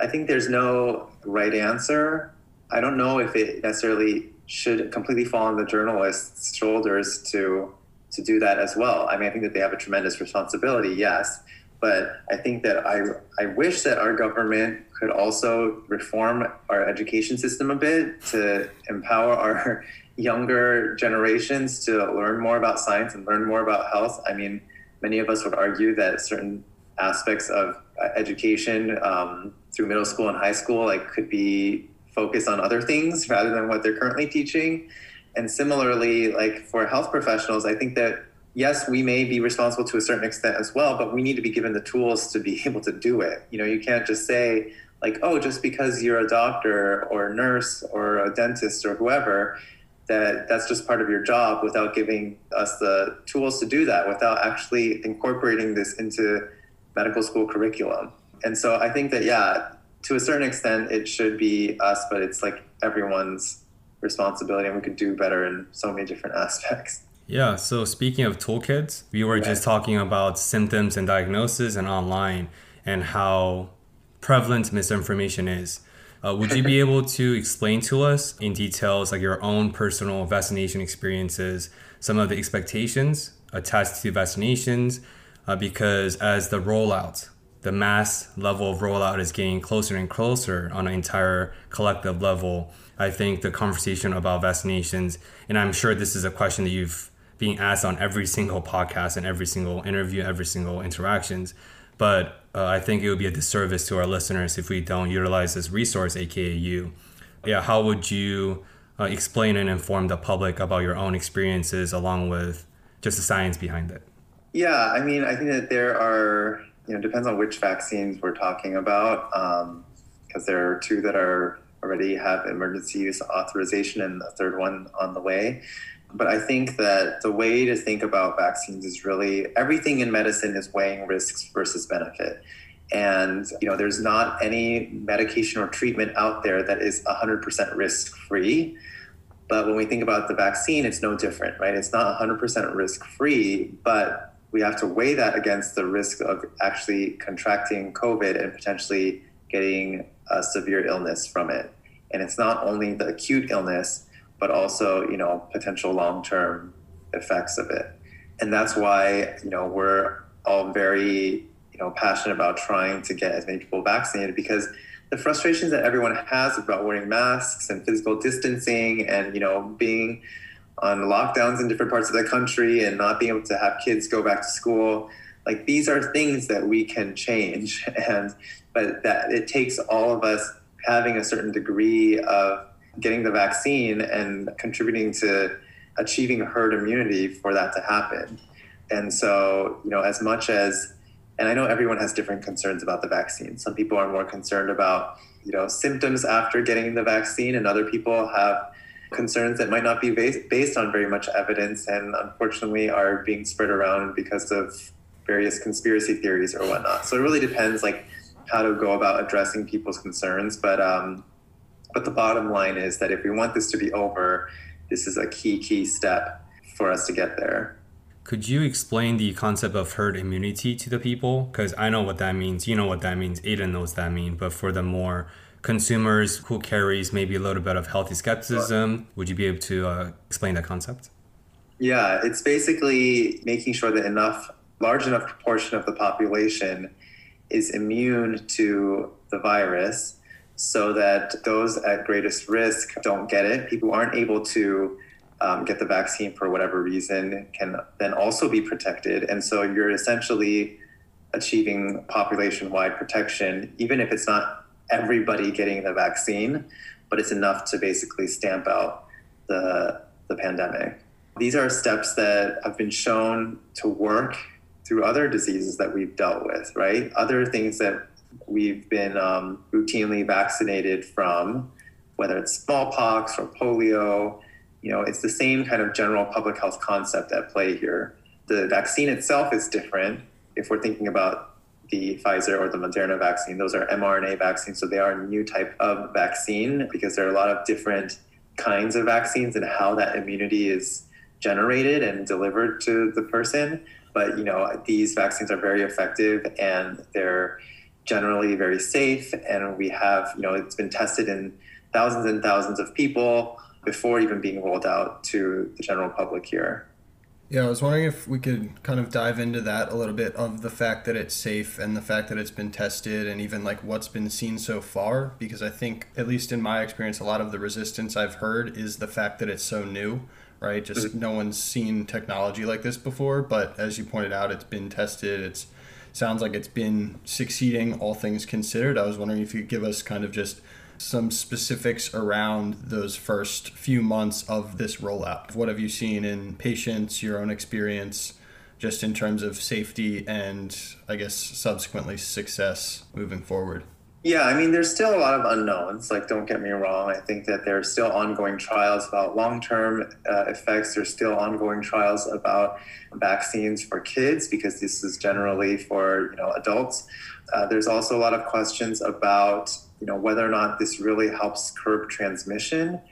I think there's no right answer. I don't know if it necessarily should completely fall on the journalists' shoulders to to do that as well. I mean, I think that they have a tremendous responsibility, yes, but I think that I I wish that our government could also reform our education system a bit to empower our younger generations to learn more about science and learn more about health. I mean, many of us would argue that certain aspects of education um, through middle school and high school like could be focus on other things rather than what they're currently teaching. And similarly, like for health professionals, I think that yes, we may be responsible to a certain extent as well, but we need to be given the tools to be able to do it. You know, you can't just say, like, oh, just because you're a doctor or a nurse or a dentist or whoever, that that's just part of your job without giving us the tools to do that, without actually incorporating this into medical school curriculum. And so I think that, yeah, to a certain extent, it should be us, but it's like everyone's responsibility, and we could do better in so many different aspects. Yeah. So speaking of toolkits, we were right. just talking about symptoms and diagnosis and online, and how prevalent misinformation is. Uh, would you be able to explain to us in details, like your own personal vaccination experiences, some of the expectations attached to vaccinations? Uh, because as the rollout the mass level of rollout is getting closer and closer on an entire collective level. I think the conversation about vaccinations, and I'm sure this is a question that you've been asked on every single podcast and every single interview, every single interactions. But uh, I think it would be a disservice to our listeners if we don't utilize this resource, aka you. Yeah, how would you uh, explain and inform the public about your own experiences along with just the science behind it? Yeah, I mean, I think that there are you know, depends on which vaccines we're talking about, because um, there are two that are already have emergency use authorization and the third one on the way. But I think that the way to think about vaccines is really everything in medicine is weighing risks versus benefit. And you know, there's not any medication or treatment out there that is 100% risk free. But when we think about the vaccine, it's no different, right? It's not 100% risk free, but we have to weigh that against the risk of actually contracting COVID and potentially getting a severe illness from it. And it's not only the acute illness, but also, you know, potential long-term effects of it. And that's why, you know, we're all very, you know, passionate about trying to get as many people vaccinated because the frustrations that everyone has about wearing masks and physical distancing and you know being on lockdowns in different parts of the country and not being able to have kids go back to school like these are things that we can change and but that it takes all of us having a certain degree of getting the vaccine and contributing to achieving herd immunity for that to happen and so you know as much as and I know everyone has different concerns about the vaccine. Some people are more concerned about, you know, symptoms after getting the vaccine, and other people have concerns that might not be based, on very much evidence and unfortunately are being spread around because of various conspiracy theories or whatnot. So it really depends like how to go about addressing people's concerns. But um, but the bottom line is that if we want this to be over, this is a key, key step for us to get there. Could you explain the concept of herd immunity to the people? Because I know what that means. You know what that means. Aiden knows that mean. But for the more consumers who carries maybe a little bit of healthy skepticism, would you be able to uh, explain that concept? Yeah, it's basically making sure that enough, large enough proportion of the population is immune to the virus so that those at greatest risk don't get it. People aren't able to um, get the vaccine for whatever reason can then also be protected. And so you're essentially achieving population wide protection, even if it's not everybody getting the vaccine, but it's enough to basically stamp out the, the pandemic. These are steps that have been shown to work through other diseases that we've dealt with, right? Other things that we've been um, routinely vaccinated from, whether it's smallpox or polio, you know, it's the same kind of general public health concept at play here. The vaccine itself is different. If we're thinking about the Pfizer or the Moderna vaccine, those are mRNA vaccines, so they are a new type of vaccine because there are a lot of different kinds of vaccines and how that immunity is generated and delivered to the person. But you know, these vaccines are very effective and they're generally very safe. And we have, you know, it's been tested in thousands and thousands of people before even being rolled out to the general public here. Yeah, I was wondering if we could kind of dive into that a little bit of the fact that it's safe and the fact that it's been tested and even like what's been seen so far. Because I think, at least in my experience, a lot of the resistance I've heard is the fact that it's so new, right? Just mm-hmm. no one's seen technology like this before. But as you pointed out, it's been tested. It's sounds like it's been succeeding, all things considered. I was wondering if you could give us kind of just some specifics around those first few months of this rollout. What have you seen in patients, your own experience, just in terms of safety and I guess subsequently success moving forward? Yeah, I mean, there's still a lot of unknowns. Like, don't get me wrong. I think that there are still ongoing trials about long term uh, effects. There's still ongoing trials about vaccines for kids because this is generally for you know adults. Uh, there's also a lot of questions about you know whether or not this really helps curb transmission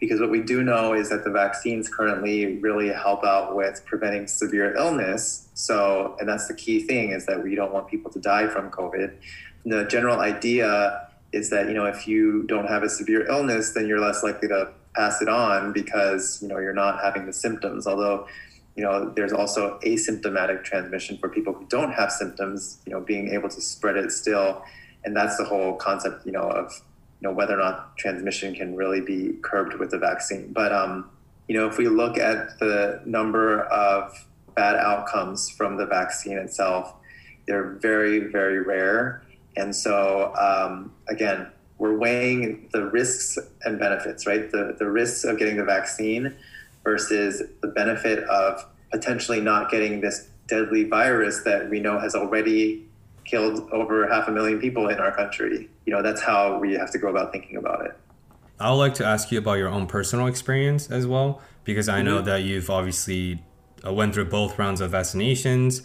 because what we do know is that the vaccines currently really help out with preventing severe illness so and that's the key thing is that we don't want people to die from covid the general idea is that you know if you don't have a severe illness then you're less likely to pass it on because you know you're not having the symptoms although you know there's also asymptomatic transmission for people who don't have symptoms you know being able to spread it still and that's the whole concept, you know, of you know whether or not transmission can really be curbed with the vaccine. But um, you know, if we look at the number of bad outcomes from the vaccine itself, they're very, very rare. And so, um, again, we're weighing the risks and benefits, right? The, the risks of getting the vaccine versus the benefit of potentially not getting this deadly virus that we know has already killed over half a million people in our country. You know, that's how we have to go about thinking about it. I would like to ask you about your own personal experience as well, because I know mm-hmm. that you've obviously uh, went through both rounds of vaccinations.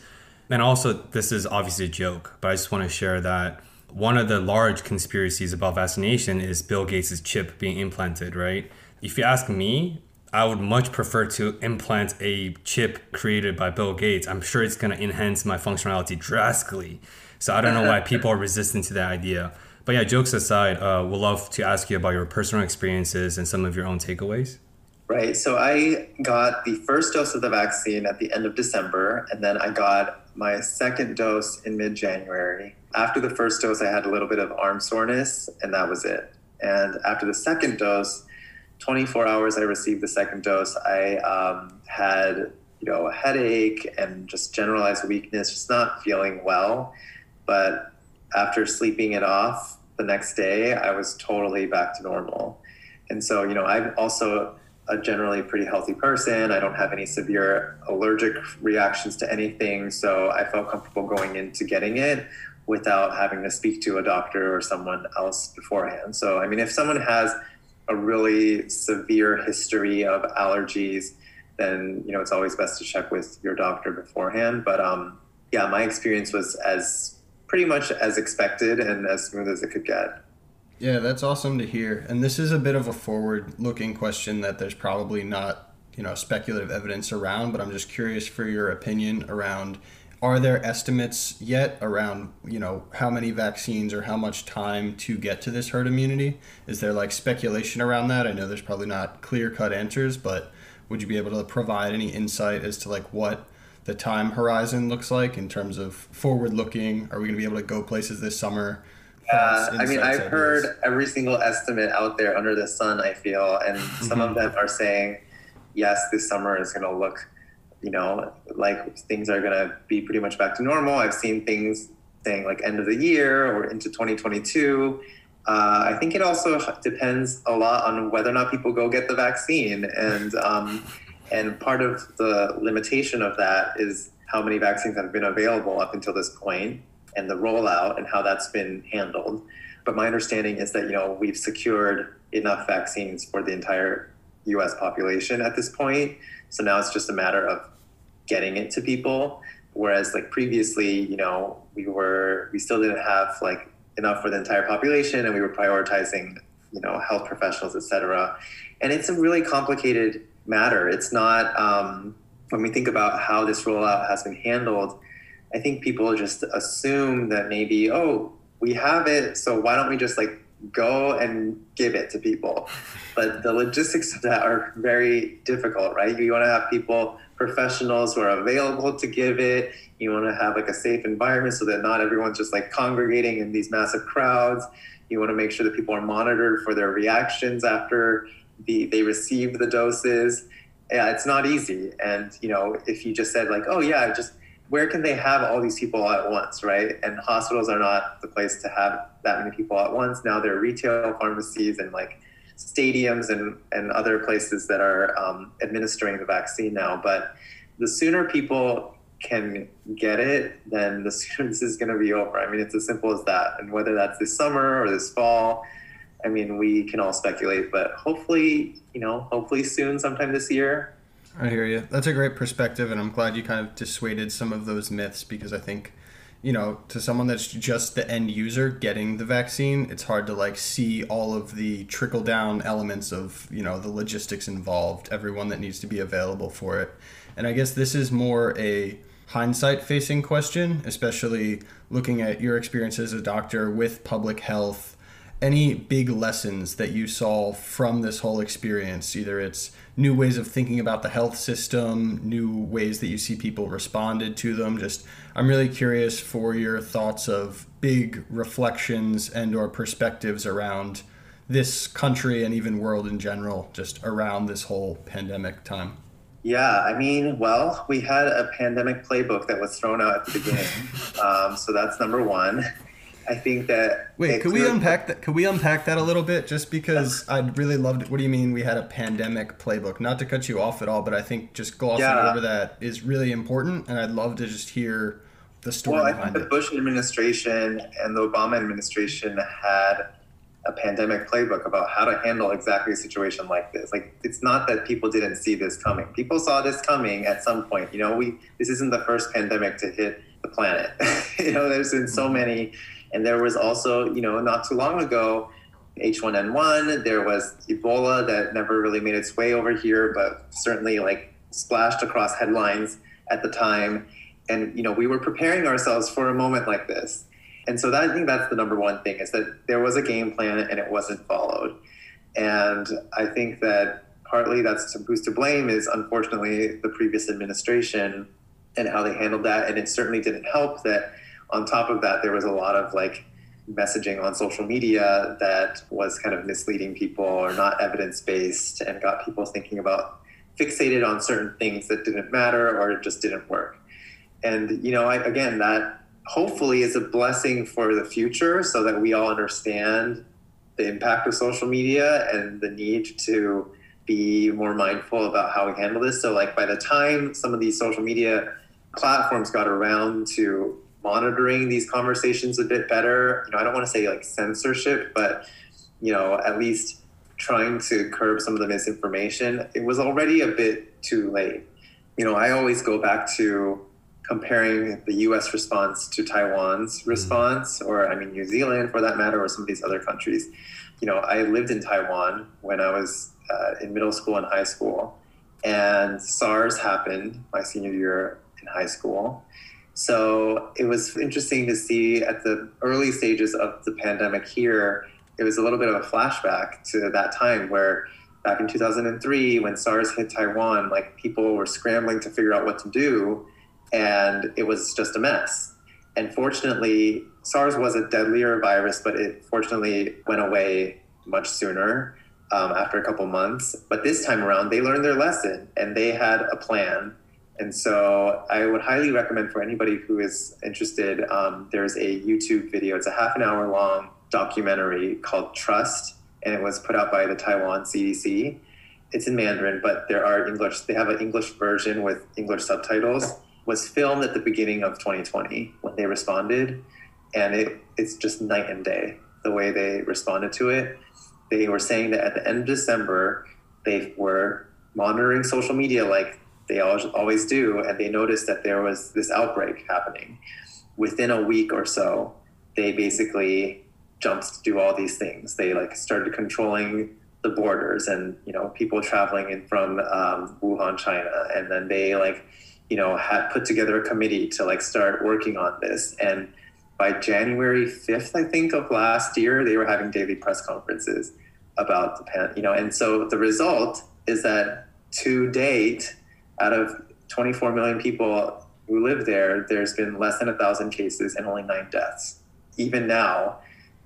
And also, this is obviously a joke, but I just want to share that one of the large conspiracies about vaccination is Bill Gates' chip being implanted, right? If you ask me, I would much prefer to implant a chip created by Bill Gates. I'm sure it's going to enhance my functionality drastically. So I don't know why people are resistant to that idea. But yeah, jokes aside, uh, we'd love to ask you about your personal experiences and some of your own takeaways. Right. So I got the first dose of the vaccine at the end of December, and then I got my second dose in mid January. After the first dose, I had a little bit of arm soreness, and that was it. And after the second dose, 24 hours I received the second dose, I um, had you know a headache and just generalized weakness, just not feeling well. But after sleeping it off the next day, I was totally back to normal. And so, you know, I've also a generally pretty healthy person. I don't have any severe allergic reactions to anything. So I felt comfortable going into getting it without having to speak to a doctor or someone else beforehand. So, I mean, if someone has a really severe history of allergies, then, you know, it's always best to check with your doctor beforehand. But um, yeah, my experience was as pretty much as expected and as smooth as it could get. Yeah, that's awesome to hear. And this is a bit of a forward looking question that there's probably not, you know, speculative evidence around, but I'm just curious for your opinion around are there estimates yet around, you know, how many vaccines or how much time to get to this herd immunity? Is there like speculation around that? I know there's probably not clear cut answers, but would you be able to provide any insight as to like what the time horizon looks like in terms of forward looking? Are we going to be able to go places this summer? Uh, I mean, I've ideas. heard every single estimate out there under the sun, I feel, and some of mm-hmm. them are saying, yes, this summer is going to look, you know, like things are going to be pretty much back to normal. I've seen things saying like end of the year or into 2022. Uh, I think it also depends a lot on whether or not people go get the vaccine, and um, and part of the limitation of that is how many vaccines have been available up until this point and the rollout and how that's been handled. But my understanding is that you know we've secured enough vaccines for the entire U.S. population at this point. So now it's just a matter of getting it to people. Whereas like previously, you know, we were we still didn't have like enough for the entire population, and we were prioritizing you know health professionals, et cetera. And it's a really complicated matter. It's not um, when we think about how this rollout has been handled I think people just assume that maybe, oh, we have it, so why don't we just like go and give it to people? But the logistics of that are very difficult, right? You want to have people, professionals who are available to give it. You want to have like a safe environment so that not everyone's just like congregating in these massive crowds. You want to make sure that people are monitored for their reactions after the, they receive the doses. Yeah, it's not easy. And, you know, if you just said like, oh yeah, just where can they have all these people at once, right? And hospitals are not the place to have that many people at once. Now there are retail pharmacies and like stadiums and, and other places that are um, administering the vaccine now. But the sooner people can get it, then the sooner this is going to be over. I mean, it's as simple as that. And whether that's this summer or this fall, I mean, we can all speculate, but hopefully, you know, hopefully soon, sometime this year, I hear you. That's a great perspective, and I'm glad you kind of dissuaded some of those myths because I think, you know, to someone that's just the end user getting the vaccine, it's hard to like see all of the trickle down elements of, you know, the logistics involved, everyone that needs to be available for it. And I guess this is more a hindsight facing question, especially looking at your experience as a doctor with public health any big lessons that you saw from this whole experience? Either it's new ways of thinking about the health system, new ways that you see people responded to them. Just I'm really curious for your thoughts of big reflections and or perspectives around this country and even world in general, just around this whole pandemic time. Yeah, I mean, well, we had a pandemic playbook that was thrown out at the beginning. um, so that's number one. I think that. Wait, could we unpack that? Could we unpack that a little bit? Just because I'd really loved. What do you mean we had a pandemic playbook? Not to cut you off at all, but I think just glossing yeah. over that is really important, and I'd love to just hear the story well, behind I think the Bush administration and the Obama administration had a pandemic playbook about how to handle exactly a situation like this. Like it's not that people didn't see this coming. People saw this coming at some point. You know, we this isn't the first pandemic to hit the planet. you know, there's been so mm-hmm. many and there was also, you know, not too long ago, H1N1. There was Ebola that never really made its way over here, but certainly like splashed across headlines at the time. And you know, we were preparing ourselves for a moment like this. And so that, I think that's the number one thing is that there was a game plan and it wasn't followed. And I think that partly that's to who's to blame is unfortunately the previous administration and how they handled that. And it certainly didn't help that on top of that, there was a lot of like messaging on social media that was kind of misleading people or not evidence based and got people thinking about fixated on certain things that didn't matter or just didn't work. And, you know, I, again, that hopefully is a blessing for the future so that we all understand the impact of social media and the need to be more mindful about how we handle this. So, like, by the time some of these social media platforms got around to monitoring these conversations a bit better. You know, I don't want to say like censorship, but you know, at least trying to curb some of the misinformation. It was already a bit too late. You know, I always go back to comparing the U.S. response to Taiwan's mm-hmm. response, or I mean New Zealand for that matter, or some of these other countries. You know, I lived in Taiwan when I was uh, in middle school and high school, and SARS happened my senior year in high school so it was interesting to see at the early stages of the pandemic here, it was a little bit of a flashback to that time where back in 2003, when SARS hit Taiwan, like people were scrambling to figure out what to do, and it was just a mess. And fortunately, SARS was a deadlier virus, but it fortunately went away much sooner um, after a couple months. But this time around, they learned their lesson and they had a plan and so I would highly recommend for anybody who is interested, um, there's a YouTube video. It's a half an hour long documentary called Trust, and it was put out by the Taiwan CDC. It's in Mandarin, but there are English, they have an English version with English subtitles. Was filmed at the beginning of 2020 when they responded, and it, it's just night and day the way they responded to it. They were saying that at the end of December, they were monitoring social media like they always do, and they noticed that there was this outbreak happening. Within a week or so, they basically jumped to do all these things. They like started controlling the borders and you know people traveling in from um, Wuhan, China, and then they like you know had put together a committee to like start working on this. And by January fifth, I think of last year, they were having daily press conferences about the pan. You know, and so the result is that to date out of 24 million people who live there, there's been less than a thousand cases and only nine deaths. Even now,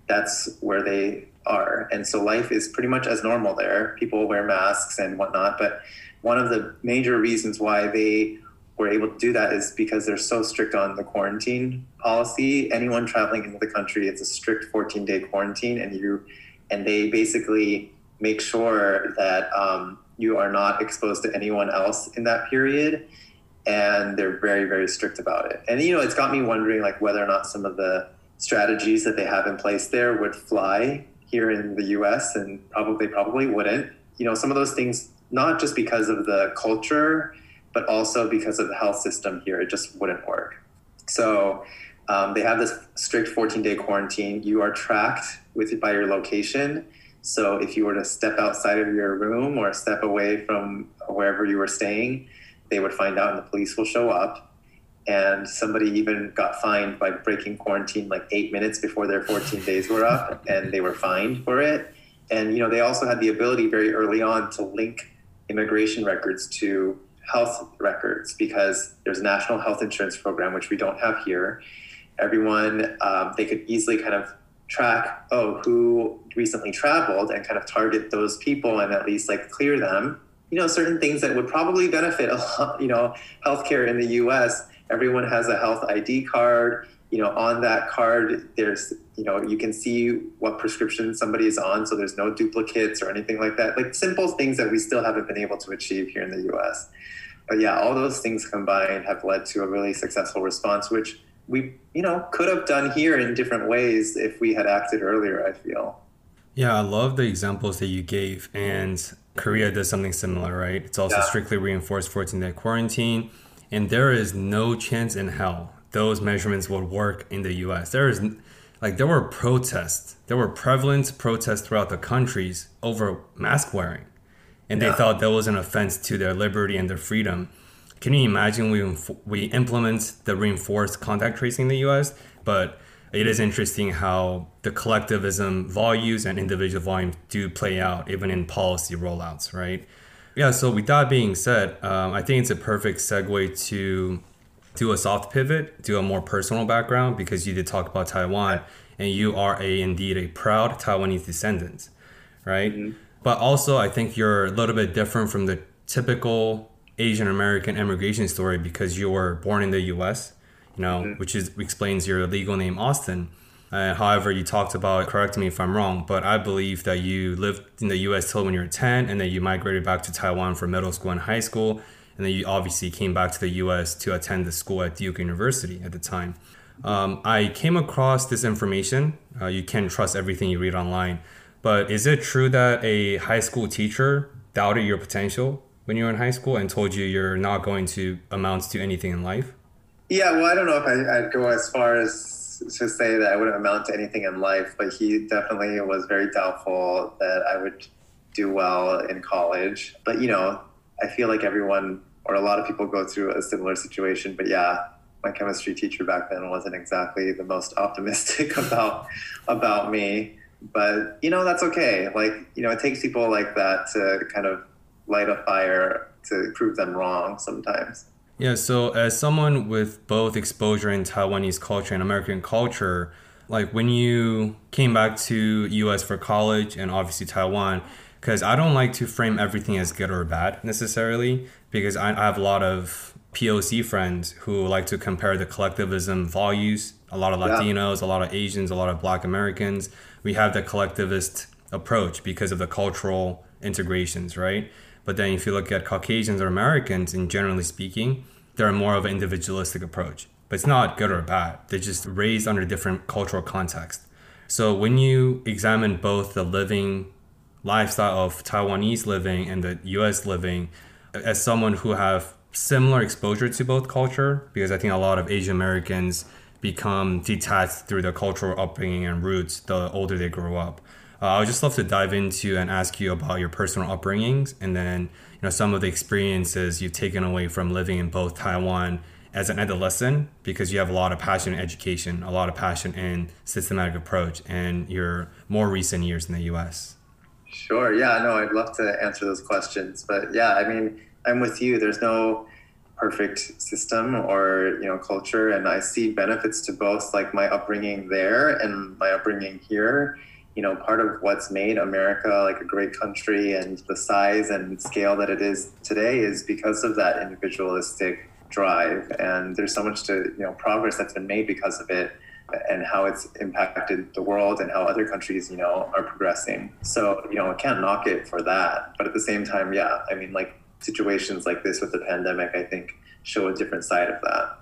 that's where they are. And so life is pretty much as normal there. People wear masks and whatnot. But one of the major reasons why they were able to do that is because they're so strict on the quarantine policy. Anyone traveling into the country, it's a strict 14 day quarantine, and you and they basically make sure that um, you are not exposed to anyone else in that period and they're very very strict about it. And you know it's got me wondering like whether or not some of the strategies that they have in place there would fly here in the us and probably probably wouldn't. You know some of those things not just because of the culture but also because of the health system here it just wouldn't work. So um, they have this strict 14 day quarantine. You are tracked with by your location so if you were to step outside of your room or step away from wherever you were staying, they would find out and the police will show up. And somebody even got fined by breaking quarantine like eight minutes before their 14 days were up, and they were fined for it. And you know, they also had the ability very early on to link immigration records to health records because there's a national health insurance program which we don't have here. Everyone, um, they could easily kind of track oh who recently traveled and kind of target those people and at least like clear them. You know certain things that would probably benefit a lot you know healthcare in the us everyone has a health id card. You know on that card there's you know you can see what prescription somebody is on so there's no duplicates or anything like that. Like simple things that we still haven't been able to achieve here in the us but yeah all those things combined have led to a really successful response which we you know could have done here in different ways if we had acted earlier i feel. Yeah i love the examples that you gave and korea does something similar right? It's also yeah. strictly reinforced 14 day quarantine and there is no chance in hell those measurements would work in the us there is like there were protests. There were prevalent protests throughout the countries over mask wearing and yeah. they thought that was an offense to their liberty and their freedom can you imagine we we implement the reinforced contact tracing in the U.S., but it is interesting how the collectivism values and individual volumes do play out even in policy rollouts, right? Yeah. So with that being said, um, I think it's a perfect segue to do a soft pivot, do a more personal background because you did talk about Taiwan and you are a indeed a proud Taiwanese descendant, right? Mm-hmm. But also, I think you're a little bit different from the typical Asian American immigration story because you were born in the U.S., you know, mm-hmm. which is explains your legal name Austin. Uh, however, you talked about, correct me if I'm wrong, but I believe that you lived in the US till when you were 10 and then you migrated back to Taiwan for middle school and high school. And then you obviously came back to the US to attend the school at Duke University at the time. Um, I came across this information. Uh, you can't trust everything you read online. But is it true that a high school teacher doubted your potential when you were in high school and told you you're not going to amount to anything in life? Yeah, well, I don't know if I, would go as far as to say that I wouldn't amount to anything in life, but he definitely was very doubtful that I would do well in college. But, you know, I feel like everyone or a lot of people go through a similar situation. But yeah, my chemistry teacher back then wasn't exactly the most optimistic about about me. But you know, that's okay. Like, you know, it takes people like that to kind of light a fire to prove them wrong sometimes. Yeah, so as someone with both exposure in Taiwanese culture and American culture, like when you came back to US for college and obviously Taiwan, because I don't like to frame everything as good or bad necessarily, because I, I have a lot of POC friends who like to compare the collectivism values. A lot of Latinos, yeah. a lot of Asians, a lot of Black Americans. We have the collectivist approach because of the cultural integrations, right? But then if you look at Caucasians or Americans, in generally speaking, they're more of an individualistic approach. But it's not good or bad. They're just raised under different cultural context. So when you examine both the living lifestyle of Taiwanese living and the US living, as someone who have similar exposure to both culture, because I think a lot of Asian Americans become detached through their cultural upbringing and roots the older they grow up. Uh, I would just love to dive into and ask you about your personal upbringings and then you know some of the experiences you've taken away from living in both Taiwan as an adolescent because you have a lot of passion in education, a lot of passion in systematic approach, and your more recent years in the U.S. Sure. Yeah. No, I'd love to answer those questions, but yeah, I mean, I'm with you. There's no perfect system or you know culture, and I see benefits to both, like my upbringing there and my upbringing here you know, part of what's made America like a great country and the size and scale that it is today is because of that individualistic drive. And there's so much to, you know, progress that's been made because of it and how it's impacted the world and how other countries, you know, are progressing. So, you know, I can't knock it for that. But at the same time, yeah, I mean, like situations like this with the pandemic, I think show a different side of that.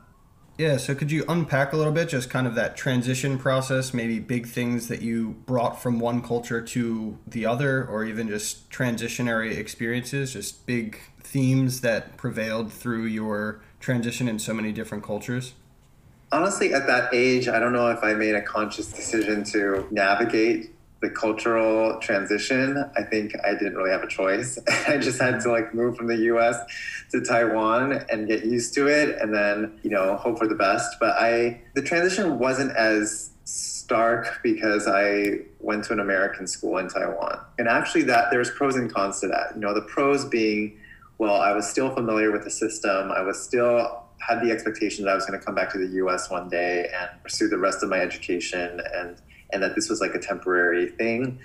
Yeah, so could you unpack a little bit just kind of that transition process, maybe big things that you brought from one culture to the other, or even just transitionary experiences, just big themes that prevailed through your transition in so many different cultures? Honestly, at that age, I don't know if I made a conscious decision to navigate the cultural transition, I think I didn't really have a choice. I just had to like move from the US to Taiwan and get used to it and then, you know, hope for the best. But I, the transition wasn't as stark because I went to an American school in Taiwan. And actually that there's pros and cons to that. You know, the pros being, well, I was still familiar with the system. I was still had the expectation that I was going to come back to the US one day and pursue the rest of my education and and that this was like a temporary thing.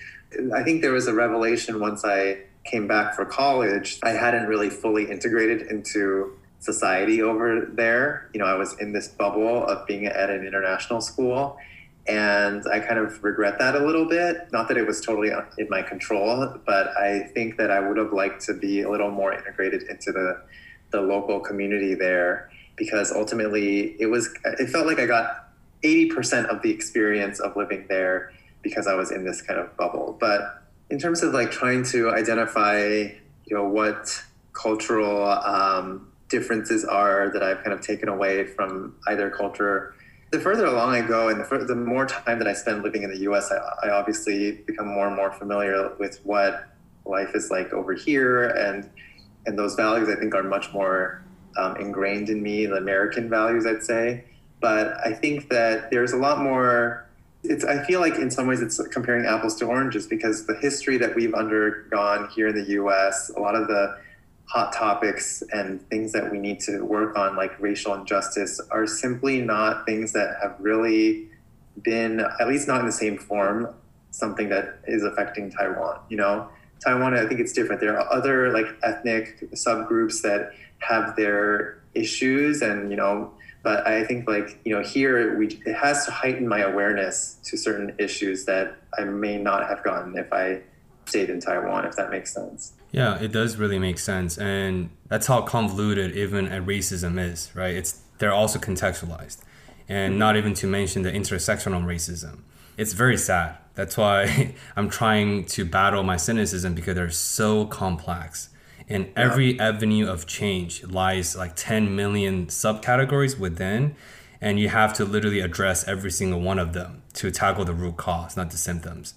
I think there was a revelation once I came back for college. I hadn't really fully integrated into society over there. You know, I was in this bubble of being at an international school. And I kind of regret that a little bit. Not that it was totally in my control, but I think that I would have liked to be a little more integrated into the, the local community there because ultimately it was, it felt like I got 80% of the experience of living there because I was in this kind of bubble. But in terms of like trying to identify, you know, what cultural um, differences are that I've kind of taken away from either culture, the further along I go and the, the more time that I spend living in the US, I, I obviously become more and more familiar with what life is like over here. And, and those values I think are much more um, ingrained in me, the American values, I'd say. But I think that there's a lot more. It's, I feel like in some ways it's comparing apples to oranges because the history that we've undergone here in the U.S., a lot of the hot topics and things that we need to work on, like racial injustice, are simply not things that have really been, at least not in the same form, something that is affecting Taiwan. You know, Taiwan, I think it's different. There are other like ethnic subgroups that have their issues, and you know, but I think like you know here we it has to heighten my awareness to certain issues that I may not have gotten if I stayed in Taiwan, if that makes sense. Yeah, it does really make sense, and that's how convoluted even racism is, right? It's they're also contextualized, and not even to mention the intersectional racism. It's very sad. That's why I'm trying to battle my cynicism because they're so complex. And every avenue of change lies like 10 million subcategories within, and you have to literally address every single one of them to tackle the root cause, not the symptoms.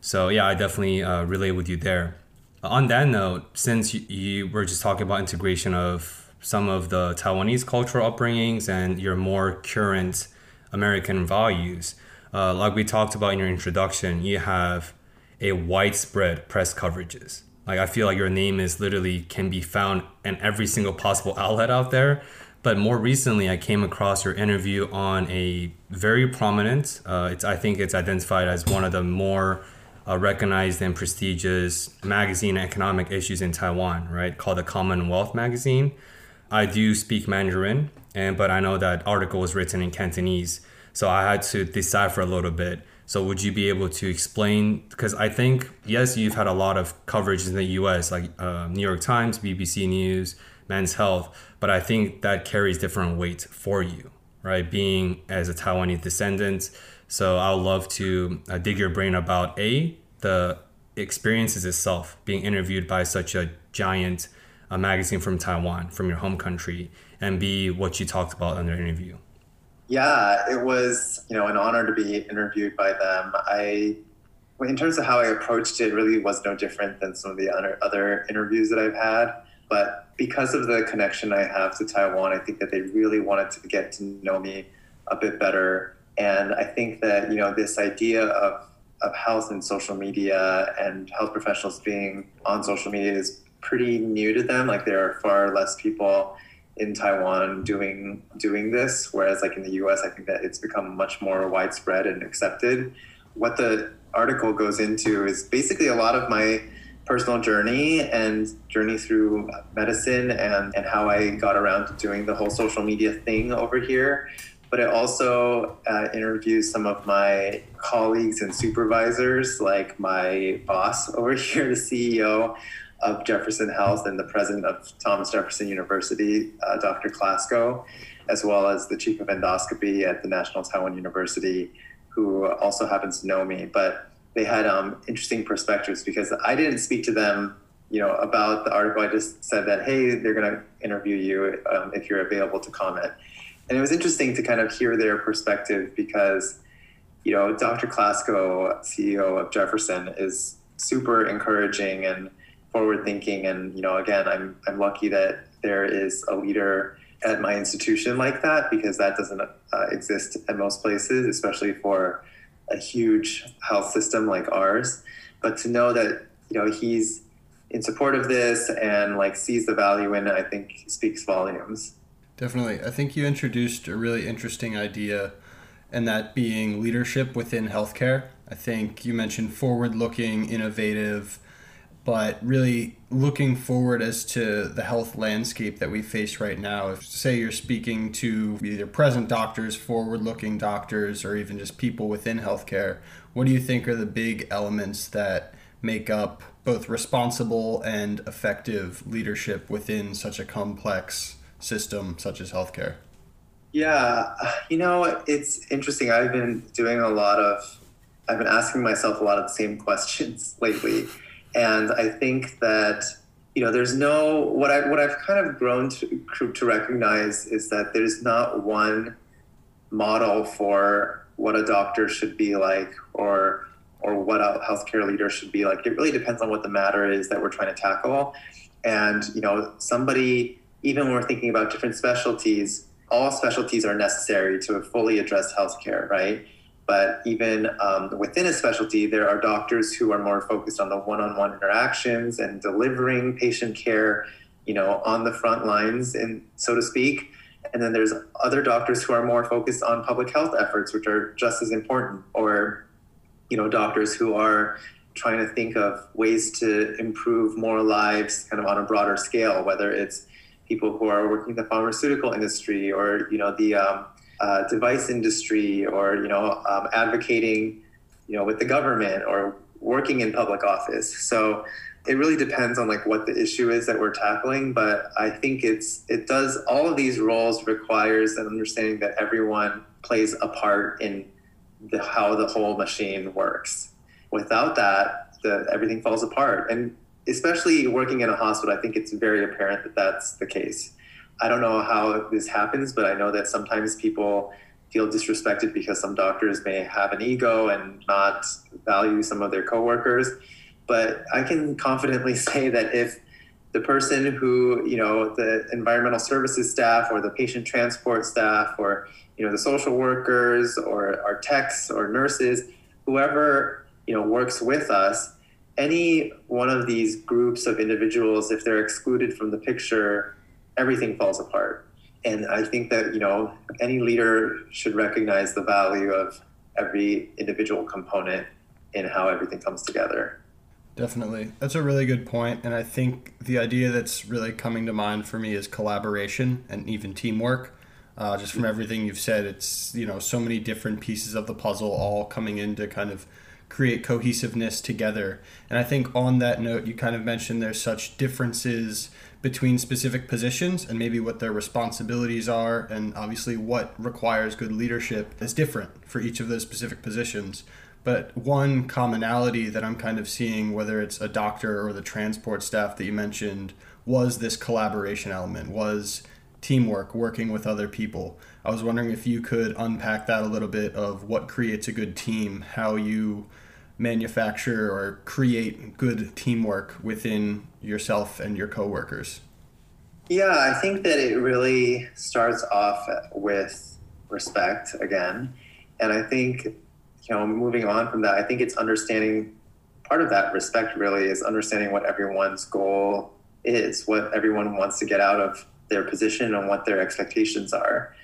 So, yeah, I definitely uh, relate with you there. On that note, since you, you were just talking about integration of some of the Taiwanese cultural upbringings and your more current American values, uh, like we talked about in your introduction, you have a widespread press coverages. Like I feel like your name is literally can be found in every single possible outlet out there. But more recently, I came across your interview on a very prominent. Uh, it's I think it's identified as one of the more uh, recognized and prestigious magazine economic issues in Taiwan, right? Called the Commonwealth magazine. I do speak Mandarin, and but I know that article was written in Cantonese, so I had to decipher a little bit. So would you be able to explain? Because I think yes, you've had a lot of coverage in the U.S., like uh, New York Times, BBC News, Men's Health, but I think that carries different weight for you, right? Being as a Taiwanese descendant so I would love to uh, dig your brain about a the experiences itself, being interviewed by such a giant uh, magazine from Taiwan, from your home country, and b what you talked about in the interview. Yeah, it was you know an honor to be interviewed by them. I, in terms of how I approached it, really was no different than some of the other interviews that I've had. But because of the connection I have to Taiwan, I think that they really wanted to get to know me a bit better and I think that you know this idea of of health and social media and health professionals being on social media is pretty new to them. Like there are far less people in Taiwan doing doing this, whereas like in the U.S., I think that it's become much more widespread and accepted. What the article goes into is basically a lot of my personal journey and journey through medicine and, and how I got around to doing the whole social media thing over here but it also uh, interviews some of my colleagues and supervisors, like my boss over here, the CEO of Jefferson Health and the president of Thomas Jefferson University, uh, Dr. Klasko, as well as the chief of endoscopy at the National Taiwan University, who also happens to know me. But they had um, interesting perspectives because I didn't speak to them you know about the article i just said that hey they're going to interview you um, if you're available to comment and it was interesting to kind of hear their perspective because you know dr klasko ceo of jefferson is super encouraging and forward thinking and you know again i'm i'm lucky that there is a leader at my institution like that because that doesn't uh, exist at most places especially for a huge health system like ours but to know that you know he's in support of this and like sees the value in it i think speaks volumes Definitely. I think you introduced a really interesting idea, and that being leadership within healthcare. I think you mentioned forward looking, innovative, but really looking forward as to the health landscape that we face right now. If, say, you're speaking to either present doctors, forward looking doctors, or even just people within healthcare, what do you think are the big elements that make up both responsible and effective leadership within such a complex system such as healthcare? Yeah, you know, it's interesting. I've been doing a lot of, I've been asking myself a lot of the same questions lately. And I think that, you know, there's no, what, I, what I've kind of grown to, to recognize is that there's not one model for what a doctor should be like or or what a healthcare leader should be like. It really depends on what the matter is that we're trying to tackle. And, you know, somebody even when we're thinking about different specialties, all specialties are necessary to fully address healthcare, right? But even um, within a specialty, there are doctors who are more focused on the one on one interactions and delivering patient care you know, on the front lines, so to speak. And then there's other doctors who are more focused on public health efforts, which are just as important, or you know, doctors who are trying to think of ways to improve more lives, kind of on a broader scale, whether it's people who are working in the pharmaceutical industry or you know the um, uh, device industry or you know um, advocating you know with the government or working in public office. So it really depends on like what the issue is that we're tackling but i think it's it does all of these roles requires an understanding that everyone plays a part in the, how the whole machine works. Without that the, everything falls apart. And especially working in a hospital i think it's very apparent that that's the case i don't know how this happens but i know that sometimes people feel disrespected because some doctors may have an ego and not value some of their coworkers. But I can confidently say that if the person who, you know, the environmental services staff or the patient transport staff or, you know, the social workers or our techs or nurses, whoever, you know, works with us, any one of these groups of individuals, if they're excluded from the picture, everything falls apart. And I think that, you know, any leader should recognize the value of every individual component in how everything comes together. Definitely. That's a really good point. And I think the idea that's really coming to mind for me is collaboration and even teamwork. Uh, just from everything you've said, it's, you know, so many different pieces of the puzzle all coming in to kind of create cohesiveness together. And I think on that note, you kind of mentioned there's such differences between specific positions and maybe what their responsibilities are, and obviously what requires good leadership is different for each of those specific positions. But one commonality that I'm kind of seeing, whether it's a doctor or the transport staff that you mentioned, was this collaboration element, was teamwork, working with other people. I was wondering if you could unpack that a little bit of what creates a good team, how you manufacture or create good teamwork within yourself and your coworkers. Yeah, I think that it really starts off with respect again. And I think you know, moving on from that, I think it's understanding part of that respect really is understanding what everyone's goal is, what everyone wants to get out of their position and what their expectations are.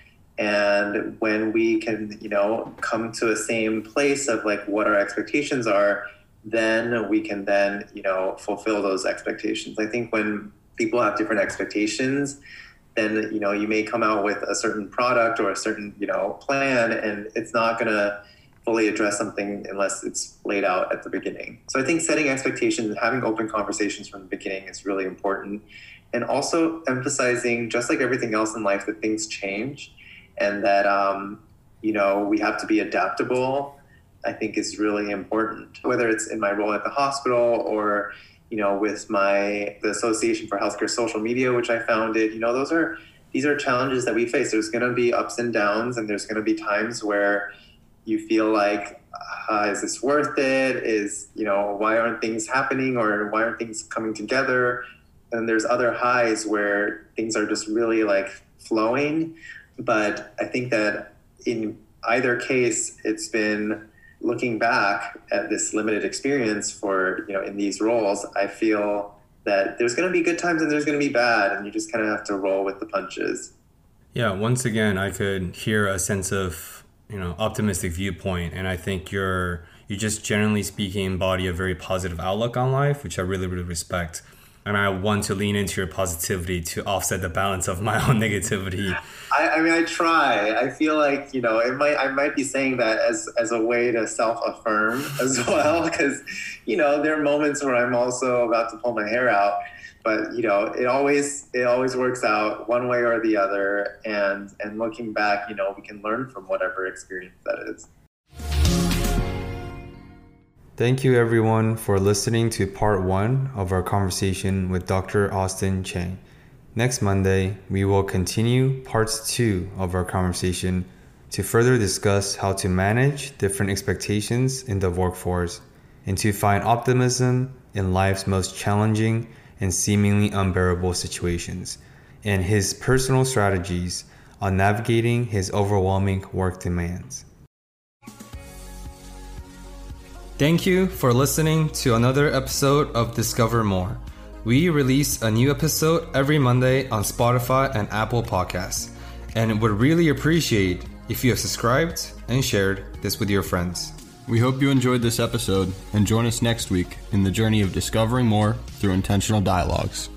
And when we can, you know, come to a same place of like what our expectations are, then we can then, you know, fulfill those expectations. I think when people have different expectations, then, you know, you may come out with a certain product or a certain, you know, plan and it's not going to fully address something unless it's laid out at the beginning. So I think setting expectations and having open conversations from the beginning is really important. And also emphasizing, just like everything else in life, that things change and that, um, you know, we have to be adaptable, I think is really important. Whether it's in my role at the hospital or, you know, with my, the Association for Healthcare Social Media, which I founded, you know, those are, these are challenges that we face. There's going to be ups and downs, and there's going to be times where, you feel like uh, is this worth it is you know why aren't things happening or why aren't things coming together and there's other highs where things are just really like flowing but i think that in either case it's been looking back at this limited experience for you know in these roles i feel that there's going to be good times and there's going to be bad and you just kind of have to roll with the punches. Yeah once again i could hear a sense of you know optimistic viewpoint and i think you're you just generally speaking embody a very positive outlook on life which i really really respect. And i want to lean into your positivity to offset the balance of my own negativity I, I mean i try. I feel like you know it might i might be saying that as as a way to self-affirm as well because you know there are moments where i'm also about to pull my hair out but you know it always it always works out one way or the other and and looking back you know we can learn from whatever experience that is. Thank you everyone for listening to part one of our conversation with dr austin Chiang next monday we will continue parts two of our conversation to further discuss how to manage different expectations in the workforce and to find optimism in life's most challenging and seemingly unbearable situations, and his personal strategies on navigating his overwhelming work demands. Thank you for listening to another episode of Discover More. We release a new episode every Monday on Spotify and Apple Podcasts, and would really appreciate if you have subscribed and shared this with your friends. We hope you enjoyed this episode and join us next week in the journey of discovering more through intentional dialogues.